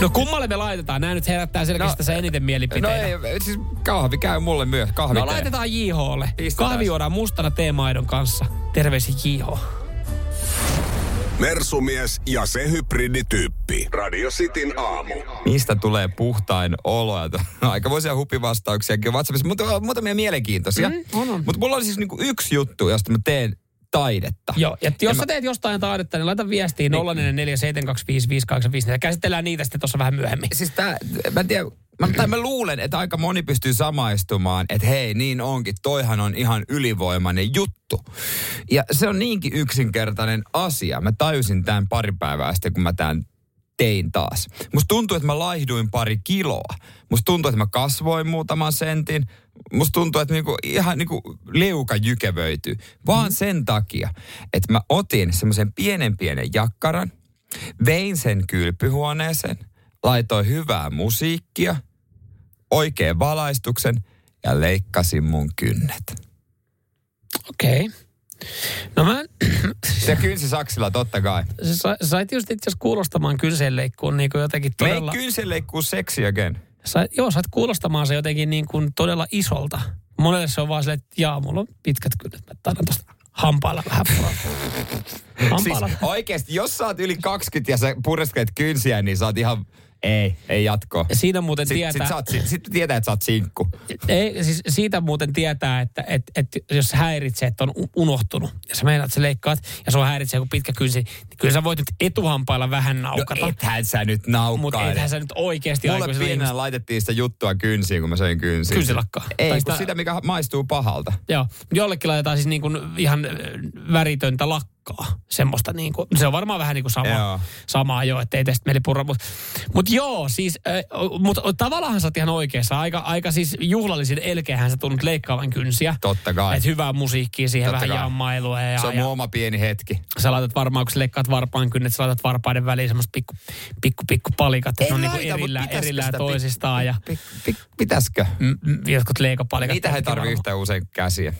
No kummalle me laitetaan? Nämä nyt herättää selkeästi No, tässä eniten No mielipiteitä. ei, siis kahvi käy mulle myös. Kahvi No tee. laitetaan JHlle. Kahvi juodaan mustana teemaidon kanssa. Terveisin JH. Mersumies ja se hybridityyppi. Radio Cityn aamu. Mistä tulee puhtain olo? Ja to- Aikamoisia hupivastauksiakin WhatsAppissa, mutta muutamia mielenkiintoisia. Mm, on, on. Mutta mulla on siis niinku yksi juttu, josta mä teen taidetta. Joo, ja jos Ja sä mä- teet jostain taidetta, niin laita viestiin 0447255854. Käsitellään niitä sitten tuossa vähän myöhemmin. Siis tää, mä en tiedä, mä, tai mä luulen, että aika moni pystyy samaistumaan, että hei, niin onkin, toihan on ihan ylivoimainen juttu. Ja se on niinkin yksinkertainen asia. Mä tajusin tämän pari päivää sitten, kun mä tämän tein taas. Musta tuntuu, että mä laihduin pari kiloa. Musta tuntuu, että mä kasvoin muutaman sentin. Musta tuntuu, että niinku, ihan niinku leuka jykevöityy. Vaan mm. sen takia, että mä otin semmoisen pienen pienen jakkaran, vein sen kylpyhuoneeseen, laitoin hyvää musiikkia, oikein valaistuksen ja leikkasin mun kynnet. Okei. Okay. No mä, Se kynsi saksilla totta kai. sä sa- sait just itse kuulostamaan kynseenleikkuun niin kuin jotenkin Me todella... ei kynsi leikkuu seksi again. Sait, joo, sait kuulostamaan se jotenkin niin kuin todella isolta. Monelle se on vaan silleen, että jaa, mulla on pitkät kynnet. Mä taidan tosta hampailla vähän puraa. Hampailla. Siis oikeesti, jos sä oot yli 20 ja sä pureskelet kynsiä, niin sä oot ihan... Ei, ei jatko. Ja Siinä muuten Sitten tietää... sit, sä oot, sit, sit tietää, että sä oot sinkku. Ei, siis siitä muuten tietää, että et, et, jos se häiritsee, että on unohtunut, ja sä meinaat, että sä leikkaat, ja se on häiritsee joku pitkä kynsi, niin kyllä sä voit nyt etuhampailla vähän naukata. No ethän sä nyt Mutta naukkaile. ethän sä nyt oikeasti Mulle pienenä laitettiin sitä juttua kynsiin, kun mä söin kynsiin. Kynsilakkaa. Ei, Tai kun sitä- sitä, mikä maistuu pahalta. Joo, jollekin laitetaan siis niin kuin ihan ö, väritöntä lakkaa. Semmoista niin kuin, se on varmaan vähän niin kuin sama, Joo. samaa jo, ettei tästä mieli purra. Mutta mut joo, siis, äh, mutta tavallaan sä oot ihan oikeassa. Aika, aika siis juhlallisin elkeähän sä tunnut leikkaavan kynsiä. Totta kai. Että hyvää musiikkia siihen Totta vähän kai. jammailua. Ja, Se on ja, mun oma pieni hetki. sä laitat varmaan, kun sä leikkaat varpaan kynnet, sä laitat varpaiden väliin semmoista pikku, pikku, pikku palikat, että En ne on niin laita, mut erillään, erillään toisistaan. Ja Pik, pik, pitäisikö? mm, mm, jotkut leikopalikat. Niitä ei tietenkin tarvi varmaan. yhtä usein käsiä.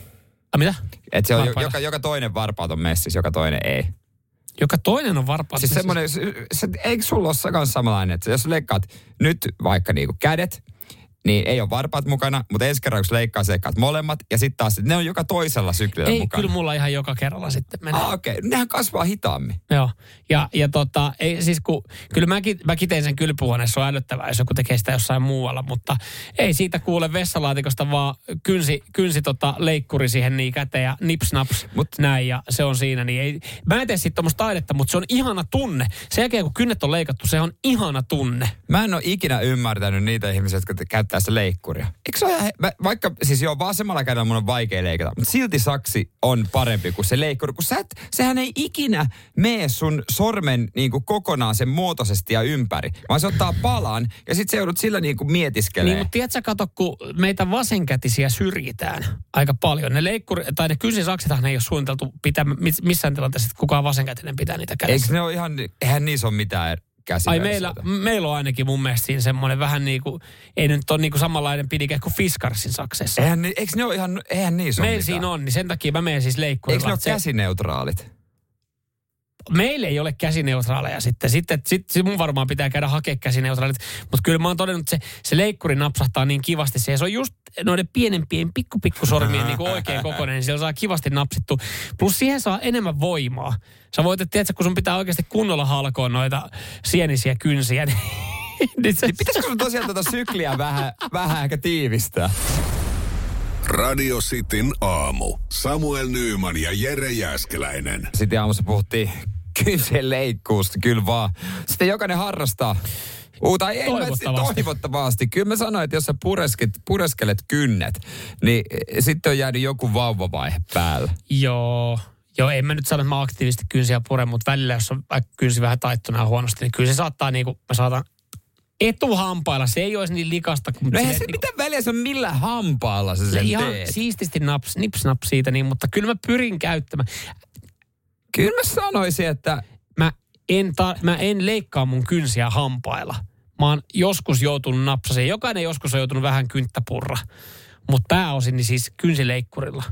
Ai mitä? Et se on Varpaita. joka, joka toinen varpaat on messissä, joka toinen ei. Joka toinen on varpaat. Siis semmoinen, se, se, eikö sulla ole samanlainen, että jos leikkaat nyt vaikka niinku kädet, niin ei ole varpaat mukana, mutta ensi kerralla kun leikkaa, leikkaat molemmat, ja sitten taas ne on joka toisella syklillä Ei, mukana. kyllä mulla ihan joka kerralla sitten menee. Ah, okei. Okay. Nehän kasvaa hitaammin. Joo, ja, ja tota, ei, siis kun, kyllä mäkin, mäkin teen sen kylpyhuoneessa, on älyttävää, jos joku tekee sitä jossain muualla, mutta ei siitä kuule vessalaatikosta, vaan kynsi, kynsi tota leikkuri siihen niin käteen ja nips naps Mut. näin, ja se on siinä. Niin ei, mä en tee tuommoista taidetta, mutta se on ihana tunne. Sen jälkeen, kun kynnet on leikattu, se on ihana tunne. Mä en ole ikinä ymmärtänyt niitä ihmisiä, jotka te- käyttää sitä leikkuria. Eikö se ole, mä, vaikka siis joo, vasemmalla kädellä mun on vaikea leikata, mutta silti saksi on parempi kuin se leikkuri, kun sä et, sehän ei ikinä mene sun sormen niin kuin kokonaan sen muotoisesti ja ympäri, vaan se ottaa palan ja sit se joudut sillä niin kuin mietiskelee. Niin, mutta tiedätkö, kato, kun meitä vasenkätisiä syrjitään aika paljon. Ne leikkuri, tai ne kynsisaksithan ei ole suunniteltu pitää mis- missään tilanteessa, että kukaan vasenkätinen pitää niitä kädessä. Eikö ne ole ihan, eihän niissä ole mitään käsiä. Ai meillä, meillä on ainakin mun mielestä siinä semmoinen vähän niin kuin, ei nyt ole niin kuin samanlainen pidike kuin Fiskarsin saksessa. Eihän, eikö ne ole ihan, eihän niissä Meillä siinä on, niin sen takia mä menen siis Eikö leikkurilla. ne ole käsineutraalit? Meillä ei ole käsineutraaleja sitten. Sitten sit, sit mun varmaan pitää käydä hakea käsineutraalit. Mutta kyllä mä oon todennut, että se, se leikkuri napsahtaa niin kivasti. Se, se on just noiden pienempien pikku pikkusormien niin oikein kokoinen. Niin siellä saa kivasti napsittu. Plus siihen saa enemmän voimaa. Sä voit, että tiedätkö, kun sun pitää oikeasti kunnolla halkoa noita sienisiä kynsiä, niin, niin Niin pitäisikö sun tosiaan tätä sykliä vähän, vähän ehkä tiivistää? Radio Cityn aamu. Samuel Nyyman ja Jere Jäskeläinen. Sitten aamussa puhuttiin kynsien leikkuusta, kyllä vaan. Sitten jokainen harrastaa. Uuta, ei, Toivottavasti. Toivottavasti. Kyllä mä sanoin, että jos sä puresket, pureskelet kynnet, niin eh, sitten on jäänyt joku vauvavaihe päällä. Joo. Joo, en mä nyt sano, että mä aktiivisesti kynsiä puren, mutta välillä, jos on vaikka kynsi vähän taittuna huonosti, niin kyllä se saattaa niin kuin, mä saatan etuhampailla. Se ei olisi niin likasta kuin... No eihän silleen, se niin mitään väliä, se on millä hampaalla se sen ihan teet. siististi naps, nips naps siitä, niin, mutta kyllä mä pyrin käyttämään. Kyllä mä sanoisin, että Mä en, ta, mä en leikkaa mun kynsiä hampailla. Mä oon joskus joutunut napsaseen. Jokainen joskus on joutunut vähän kynttäpurra. Mutta pääosin niin siis kynsileikkurilla.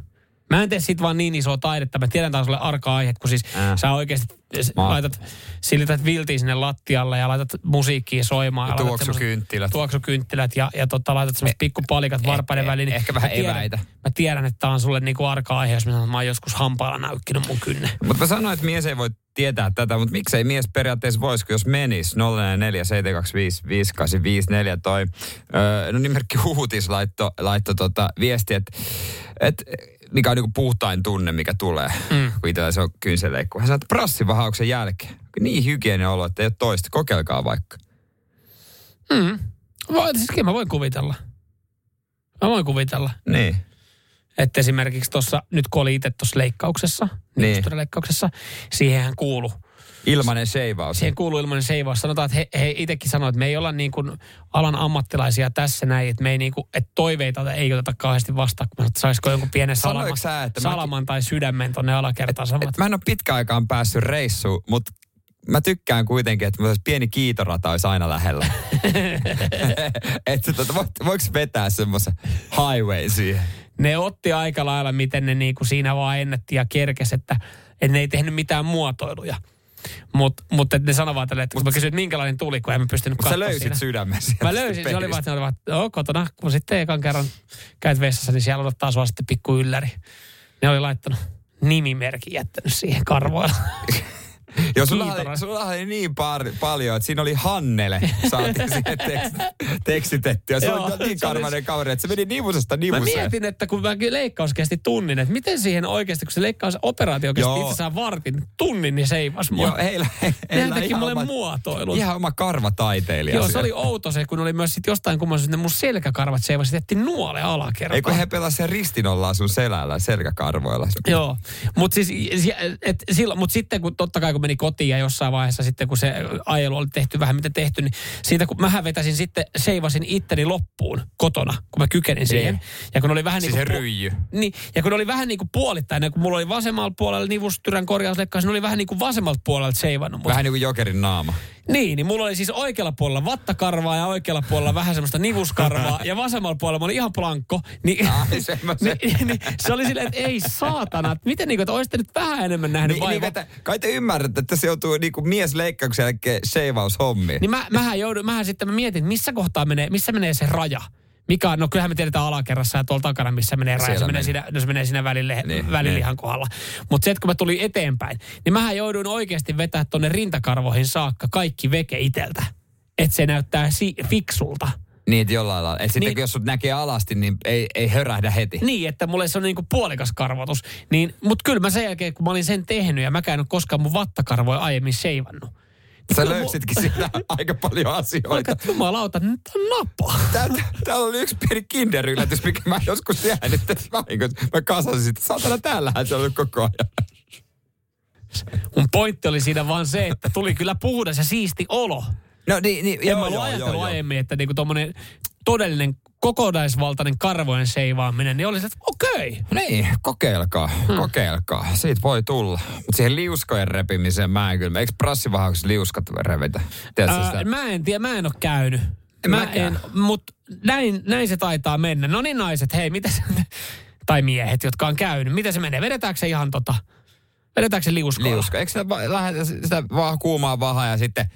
Mä en tee sit vaan niin isoa taidetta. Mä tiedän taas sulle arka aihe, kun siis Ää. sä oikeasti Mä- laitat, silität viltiin sinne lattialle ja laitat musiikkia soimaan. Ja laitat tuoksukynttilät. Tuoksukynttilät ja, ja tota, laitat semmoiset pikkupalikat varpaiden eh, väliin. niin ehkä vähän mä tiedän, eväitä. Mä tiedän, että tää on sulle niinku arka aihe, jos mä sanon, että mä oon joskus hampailla näykkinyt mun kynne. Mutta mä sanoin, että mies ei voi tietää tätä, mutta miksei mies periaatteessa voisi, jos menisi 044 725 5854 toi, öö, no nimerkki Huutis laitto, laitto tota viesti, että et, mikä on niinku puhtain tunne, mikä tulee, mm. kun itsellä se on kynseleikku. Hän sanoi, että prassivahauksen jälkeen. Niin hygieninen olo, että ei ole toista. Kokeilkaa vaikka. Mm. Voi, siis kyllä mä voin kuvitella. Mä voin kuvitella. Niin. Että esimerkiksi tuossa, nyt kun oli itse tuossa leikkauksessa, Niin. niin. leikkauksessa, siihenhän kuulu. Ilmanen sheivaus. Siihen kuuluu ilmainen seivaus. Sanotaan, että he, he itsekin sanoivat, että me ei olla niin kuin alan ammattilaisia tässä näin, että me ei niin kuin, että toiveita ei oteta kauheasti vastaan, kun että saisiko jonkun pienen Sanoitko salama, sä, että salaman tai sydämen tonne alakertaan. Sanoit, Et mä en ole pitkä aikaan päässyt reissuun, mutta mä tykkään kuitenkin, että pieni kiitorata olisi aina lähellä. että tota, voit, voiko vetää semmoisen highway siihen? ne otti aika lailla, miten ne niin kuin siinä vaan ennätti ja kerkes, että, että ne ei tehnyt mitään muotoiluja. Mutta mut, et ne sanoi vaan tälleen, että kun mä kysyin, että minkälainen tuli, kun en mä pystynyt sä katsoa löysit siinä. sydämen sieltä Mä löysin, se oli vaan, että ne olivat, joo, kotona, kun sitten ekan kerran käyt vessassa, niin siellä odottaa sua sitten pikku ylläri. Ne oli laittanut nimimerkin jättänyt siihen karvoilla. Joo, sulla oli, sulla oli niin par, paljon, että siinä oli Hannele, saatiin siihen tekst, tekstitetty. Ja se Joo, oli niin oli- karvainen kaveri, että se meni nivusesta Mä nivuseen. mietin, että kun mä leikkaus kesti tunnin, että miten siihen oikeasti, kun se leikkausoperaatio kesti Joo. itse asiassa vartin, tunnin, niin seivas mua. Joo, heillä, heillä teki ihan mulle oma, muotoilun. ihan oma karvataiteilija. Joo, se oli outo se, kun oli myös sit jostain kumman syystä ne mun selkäkarvat seivasi, jätti nuole alakertaan. Ei kun he pelasivat sen ristinollaan sun selällä, selkäkarvoilla. Joo, mutta siis, et, silloin, mut sitten kun totta kai kun meni kotiin ja jossain vaiheessa sitten kun se ajelu oli tehty vähän mitä tehty, niin siitä kun mähän vetäsin sitten, seivasin itteni loppuun kotona, kun mä kykenin siihen. Ja kun oli vähän Siis niin kuin... ryijy. Niin, ja kun oli vähän niin kuin puolittain, kun mulla oli vasemmalla puolella nivustyrän korjausleikkaus, niin oli vähän niin kuin vasemmalta puolelta seivannut. Mut, Vähän niin kuin jokerin naama. Niin, niin mulla oli siis oikealla puolella vattakarvaa ja oikealla puolella vähän semmoista nivuskarvaa ja vasemmalla puolella mä olin ihan plankko. Niin, Ai, semmoisen. niin, niin, se oli silleen, että ei saatana, että miten niin kuin, että olisitte nyt vähän enemmän nähnyt Niin, niin, vaivaa. että, kai te ymmärrätte, että se joutuu niinku mies leikkauksen jälkeen sheivaushommiin. Niin mä, mähän joudun, mähän sitten mä mietin, että missä kohtaa menee, missä menee se raja. Mikä on, no kyllähän me tiedetään alakerrassa ja tuolla takana, missä menee raja. Se menee, siinä, no se menee siinä välille, Niin, välilihan kohdalla. Mutta se, että kun mä tulin eteenpäin, niin mähän jouduin oikeasti vetää tonne rintakarvoihin saakka kaikki veke iteltä. Että se näyttää si- fiksulta. Niin, että jollain lailla. Et sitten Niin. kun jos sut näkee alasti, niin ei, ei hörähdä heti. Niin, että mulle se on niinku puolikas karvotus. Niin, mutta kyllä mä sen jälkeen, kun mä olin sen tehnyt ja mäkään en ole koskaan mun vattakarvoja aiemmin seivannut. Sä Kyllä mu- löysitkin siitä aika paljon asioita. Vaikka jumalauta, nyt on napa. Täällä, täällä oli yksi pieni kinderyllätys, mikä mä joskus jäänyt tässä vahingossa. Mä kasasin sitä. Saatana, täällähän se on ollut koko ajan. Mun pointti oli siinä vaan se, että tuli kyllä puhdas ja siisti olo. No niin, niin en joo, mä ollut joo, ajatellut joo, joo. aiemmin, että niinku tommonen todellinen kokonaisvaltainen karvojen seivaaminen, niin oli se, että okei. Niin, kokeilkaa, hmm. kokeilkaa. Siitä voi tulla. Mutta siihen liuskojen repimiseen mä en kyllä. Eikö prassivahauksessa liuskat revitä? Tiedätkö sitä? Mä en tiedä, mä en ole käynyt. En mä mäkään. en, mutta näin, näin se taitaa mennä. No niin naiset, hei, mitä se, tai miehet, jotka on käynyt, miten se menee? Vedetäänkö se ihan tota, vedetäänkö se liuskoilla? Liuska. Eikö sitä, va- lähetä sitä vaan kuumaa vahaa ja sitten...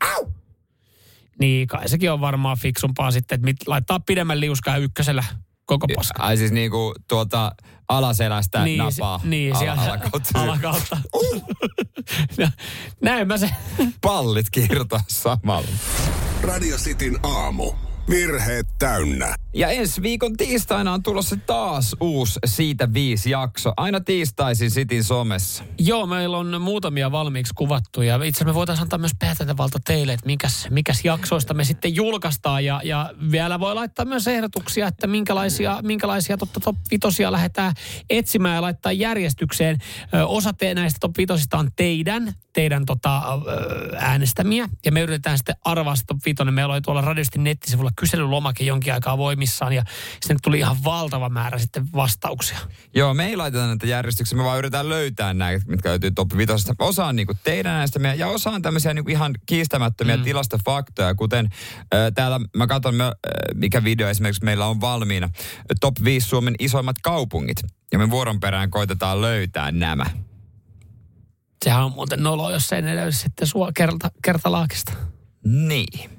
Au! Niin, kai sekin on varmaan fiksumpaa sitten, että mit, laittaa pidemmän liuskaa ykkösellä koko paska. Ai siis niinku tuolta alaselästä niin, napaa. se- niin, siellä alakautta. alakautta. Ja Näin mä se. Pallit kiirtaa samalla. Radio Cityn aamu. Virheet täynnä. Ja ensi viikon tiistaina on tulossa taas uusi Siitä viisi jakso. Aina tiistaisin Sitin somessa. Joo, meillä on muutamia valmiiksi kuvattu ja itse asiassa me voitaisiin antaa myös päätäntävalta teille, että mikäs, mikäs jaksoista me sitten julkaistaan ja, ja vielä voi laittaa myös ehdotuksia, että minkälaisia, minkälaisia totta top vitosia lähdetään etsimään ja laittaa järjestykseen. Ö, osa te, näistä top vitosista on teidän, teidän tota, ö, äänestämiä ja me yritetään sitten arvaa se top vitonen. Meillä oli tuolla radiosti nettisivulla kyselylomake jonkin aikaa voimissaan ja sinne tuli ihan valtava määrä sitten vastauksia. Joo, me ei laiteta näitä järjestyksiä, me vaan yritetään löytää näitä, mitkä löytyy top vitosesta. Osa on niinku teidän näistä meidän, ja osa on tämmöisiä niinku ihan kiistämättömiä mm. tilastofaktoja, kuten äh, täällä mä katson, äh, mikä video esimerkiksi meillä on valmiina. Top 5 Suomen isoimmat kaupungit. Ja me vuoron perään koitetaan löytää nämä. Sehän on muuten nolo, jos ei löydy sitten sua kerta, kertalaakista. Niin.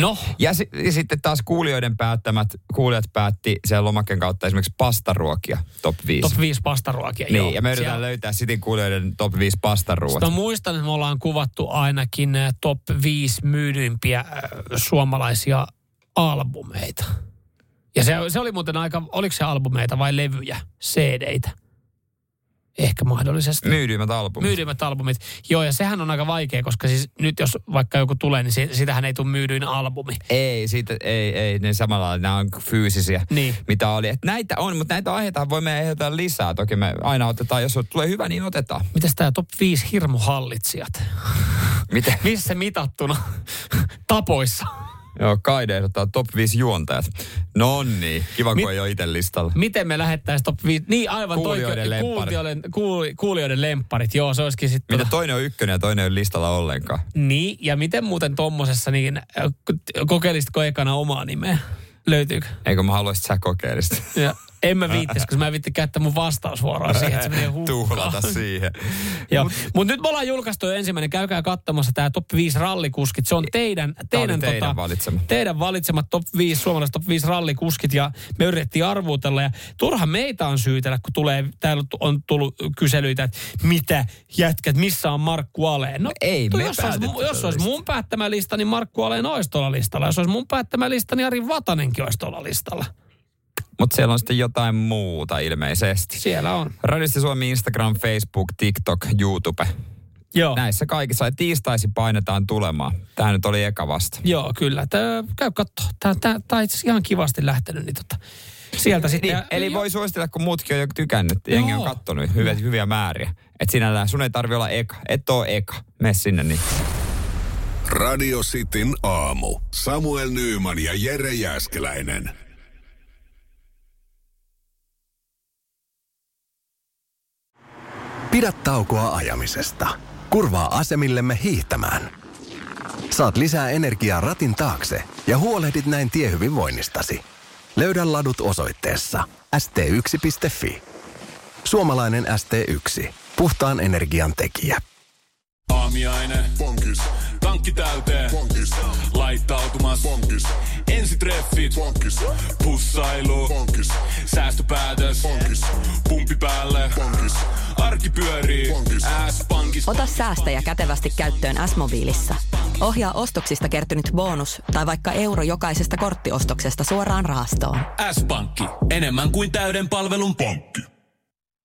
No. Ja, si- ja sitten taas kuulijoiden päättämät, kuulijat päätti siellä lomakkeen kautta esimerkiksi pastaruokia top 5. Top 5 pastaruokia, niin, joo. ja me yritetään Siellä- löytää Sitin kuulijoiden top 5 pastaruot. Sitten muistan, että me ollaan kuvattu ainakin eh, top 5 myydyimpiä äh, suomalaisia albumeita. Ja se, se oli muuten aika, oliko se albumeita vai levyjä, CD-tä? Ehkä mahdollisesti. Myydyimmät albumit. Myydyimmät albumit. Joo, ja sehän on aika vaikea, koska siis nyt jos vaikka joku tulee, niin si- sitähän ei tule myydyin albumi. Ei, siitä, ei, ei, ne samalla nämä on fyysisiä, Niin. mitä oli. Et näitä on, mutta näitä aiheita voi me ehdottaa lisää. Toki me aina otetaan, jos tulee hyvä, niin otetaan. Mitäs tämä top 5 hirmuhallitsijat? Miten? Missä mitattuna? Tapoissa. Joo, Kaide ehdottaa top 5 juontajat. No niin, kiva kun Mit- ei ole itse listalla. Miten me lähettäisiin top 5? Niin aivan Kuulijoiden toi, lempparit. kuulijoiden, kuuli, kuulijoiden lempparit. Joo, se olisikin sitten... Mitä toinen on ykkönen ja toinen ole listalla ollenkaan. Niin, ja miten muuten tommosessa, niin äh, kokeilisitko ekana omaa nimeä? Löytyykö? Eikö mä haluaisit sä kokeilista? Ja en mä viittis, koska mä en viitti käyttää mun vastausvuoroa siihen, että se menee. Tuhlata siihen. Joo. Mutta nyt me ollaan julkaistu jo ensimmäinen. Käykää katsomassa tämä top 5 rallikuskit. Se on teidän, teidän, teidän tota, valitsema. teidän valitsemat top 5, suomalaiset top 5 rallikuskit. Ja me yritettiin arvuutella. Ja turha meitä on syytellä, kun tulee, täällä on tullut kyselyitä, että mitä jätkät, missä on Markku Aleen. No, ei me jos, olisi, jos olisi mun päättämä lista, niin Markku Aleen olisi tuolla listalla. Jos olisi mun päättämä lista, niin Ari Vatanenkin olisi tuolla listalla. Mutta siellä on sitten jotain muuta ilmeisesti. Siellä on. Radiosti Suomi, Instagram, Facebook, TikTok, YouTube. Joo. Näissä kaikissa. Ja tiistaisi painetaan tulemaan. Tämä nyt oli eka vasta. Joo, kyllä. Tää, käy katsoa. Tämä, tämä, tämä on itse asiassa ihan kivasti lähtenyt. Niin tota, sieltä sitten. Niin, eli voi suositella, kun muutkin on jo tykännyt. Jengi on Joo. kattonut hyviä, hyviä määriä. Että sinällään sun ei tarvi olla eka. Et oo eka. Mene sinne niin. Radio Cityn aamu. Samuel Nyyman ja Jere Jäskeläinen. Pidä taukoa ajamisesta. Kurvaa asemillemme hiihtämään. Saat lisää energiaa ratin taakse ja huolehdit näin tiehyvinvoinnistasi. Löydä ladut osoitteessa st1.fi. Suomalainen ST1. Puhtaan energian tekijä. Aamiaine. Bonkis. Tankki täyteen. Bonkis. Laittautumas. Bonkis. Ensitreffit. Bonkis. Pussailu. Bonkis. Säästöpäätös. Bonkis. Pumpi päälle. Bonkis. Arki pyörii. S-pankis. Ota säästäjä kätevästi käyttöön S-mobiilissa. Ohjaa ostoksista kertynyt bonus tai vaikka euro jokaisesta korttiostoksesta suoraan rahastoon. S-pankki. Enemmän kuin täyden palvelun pankki.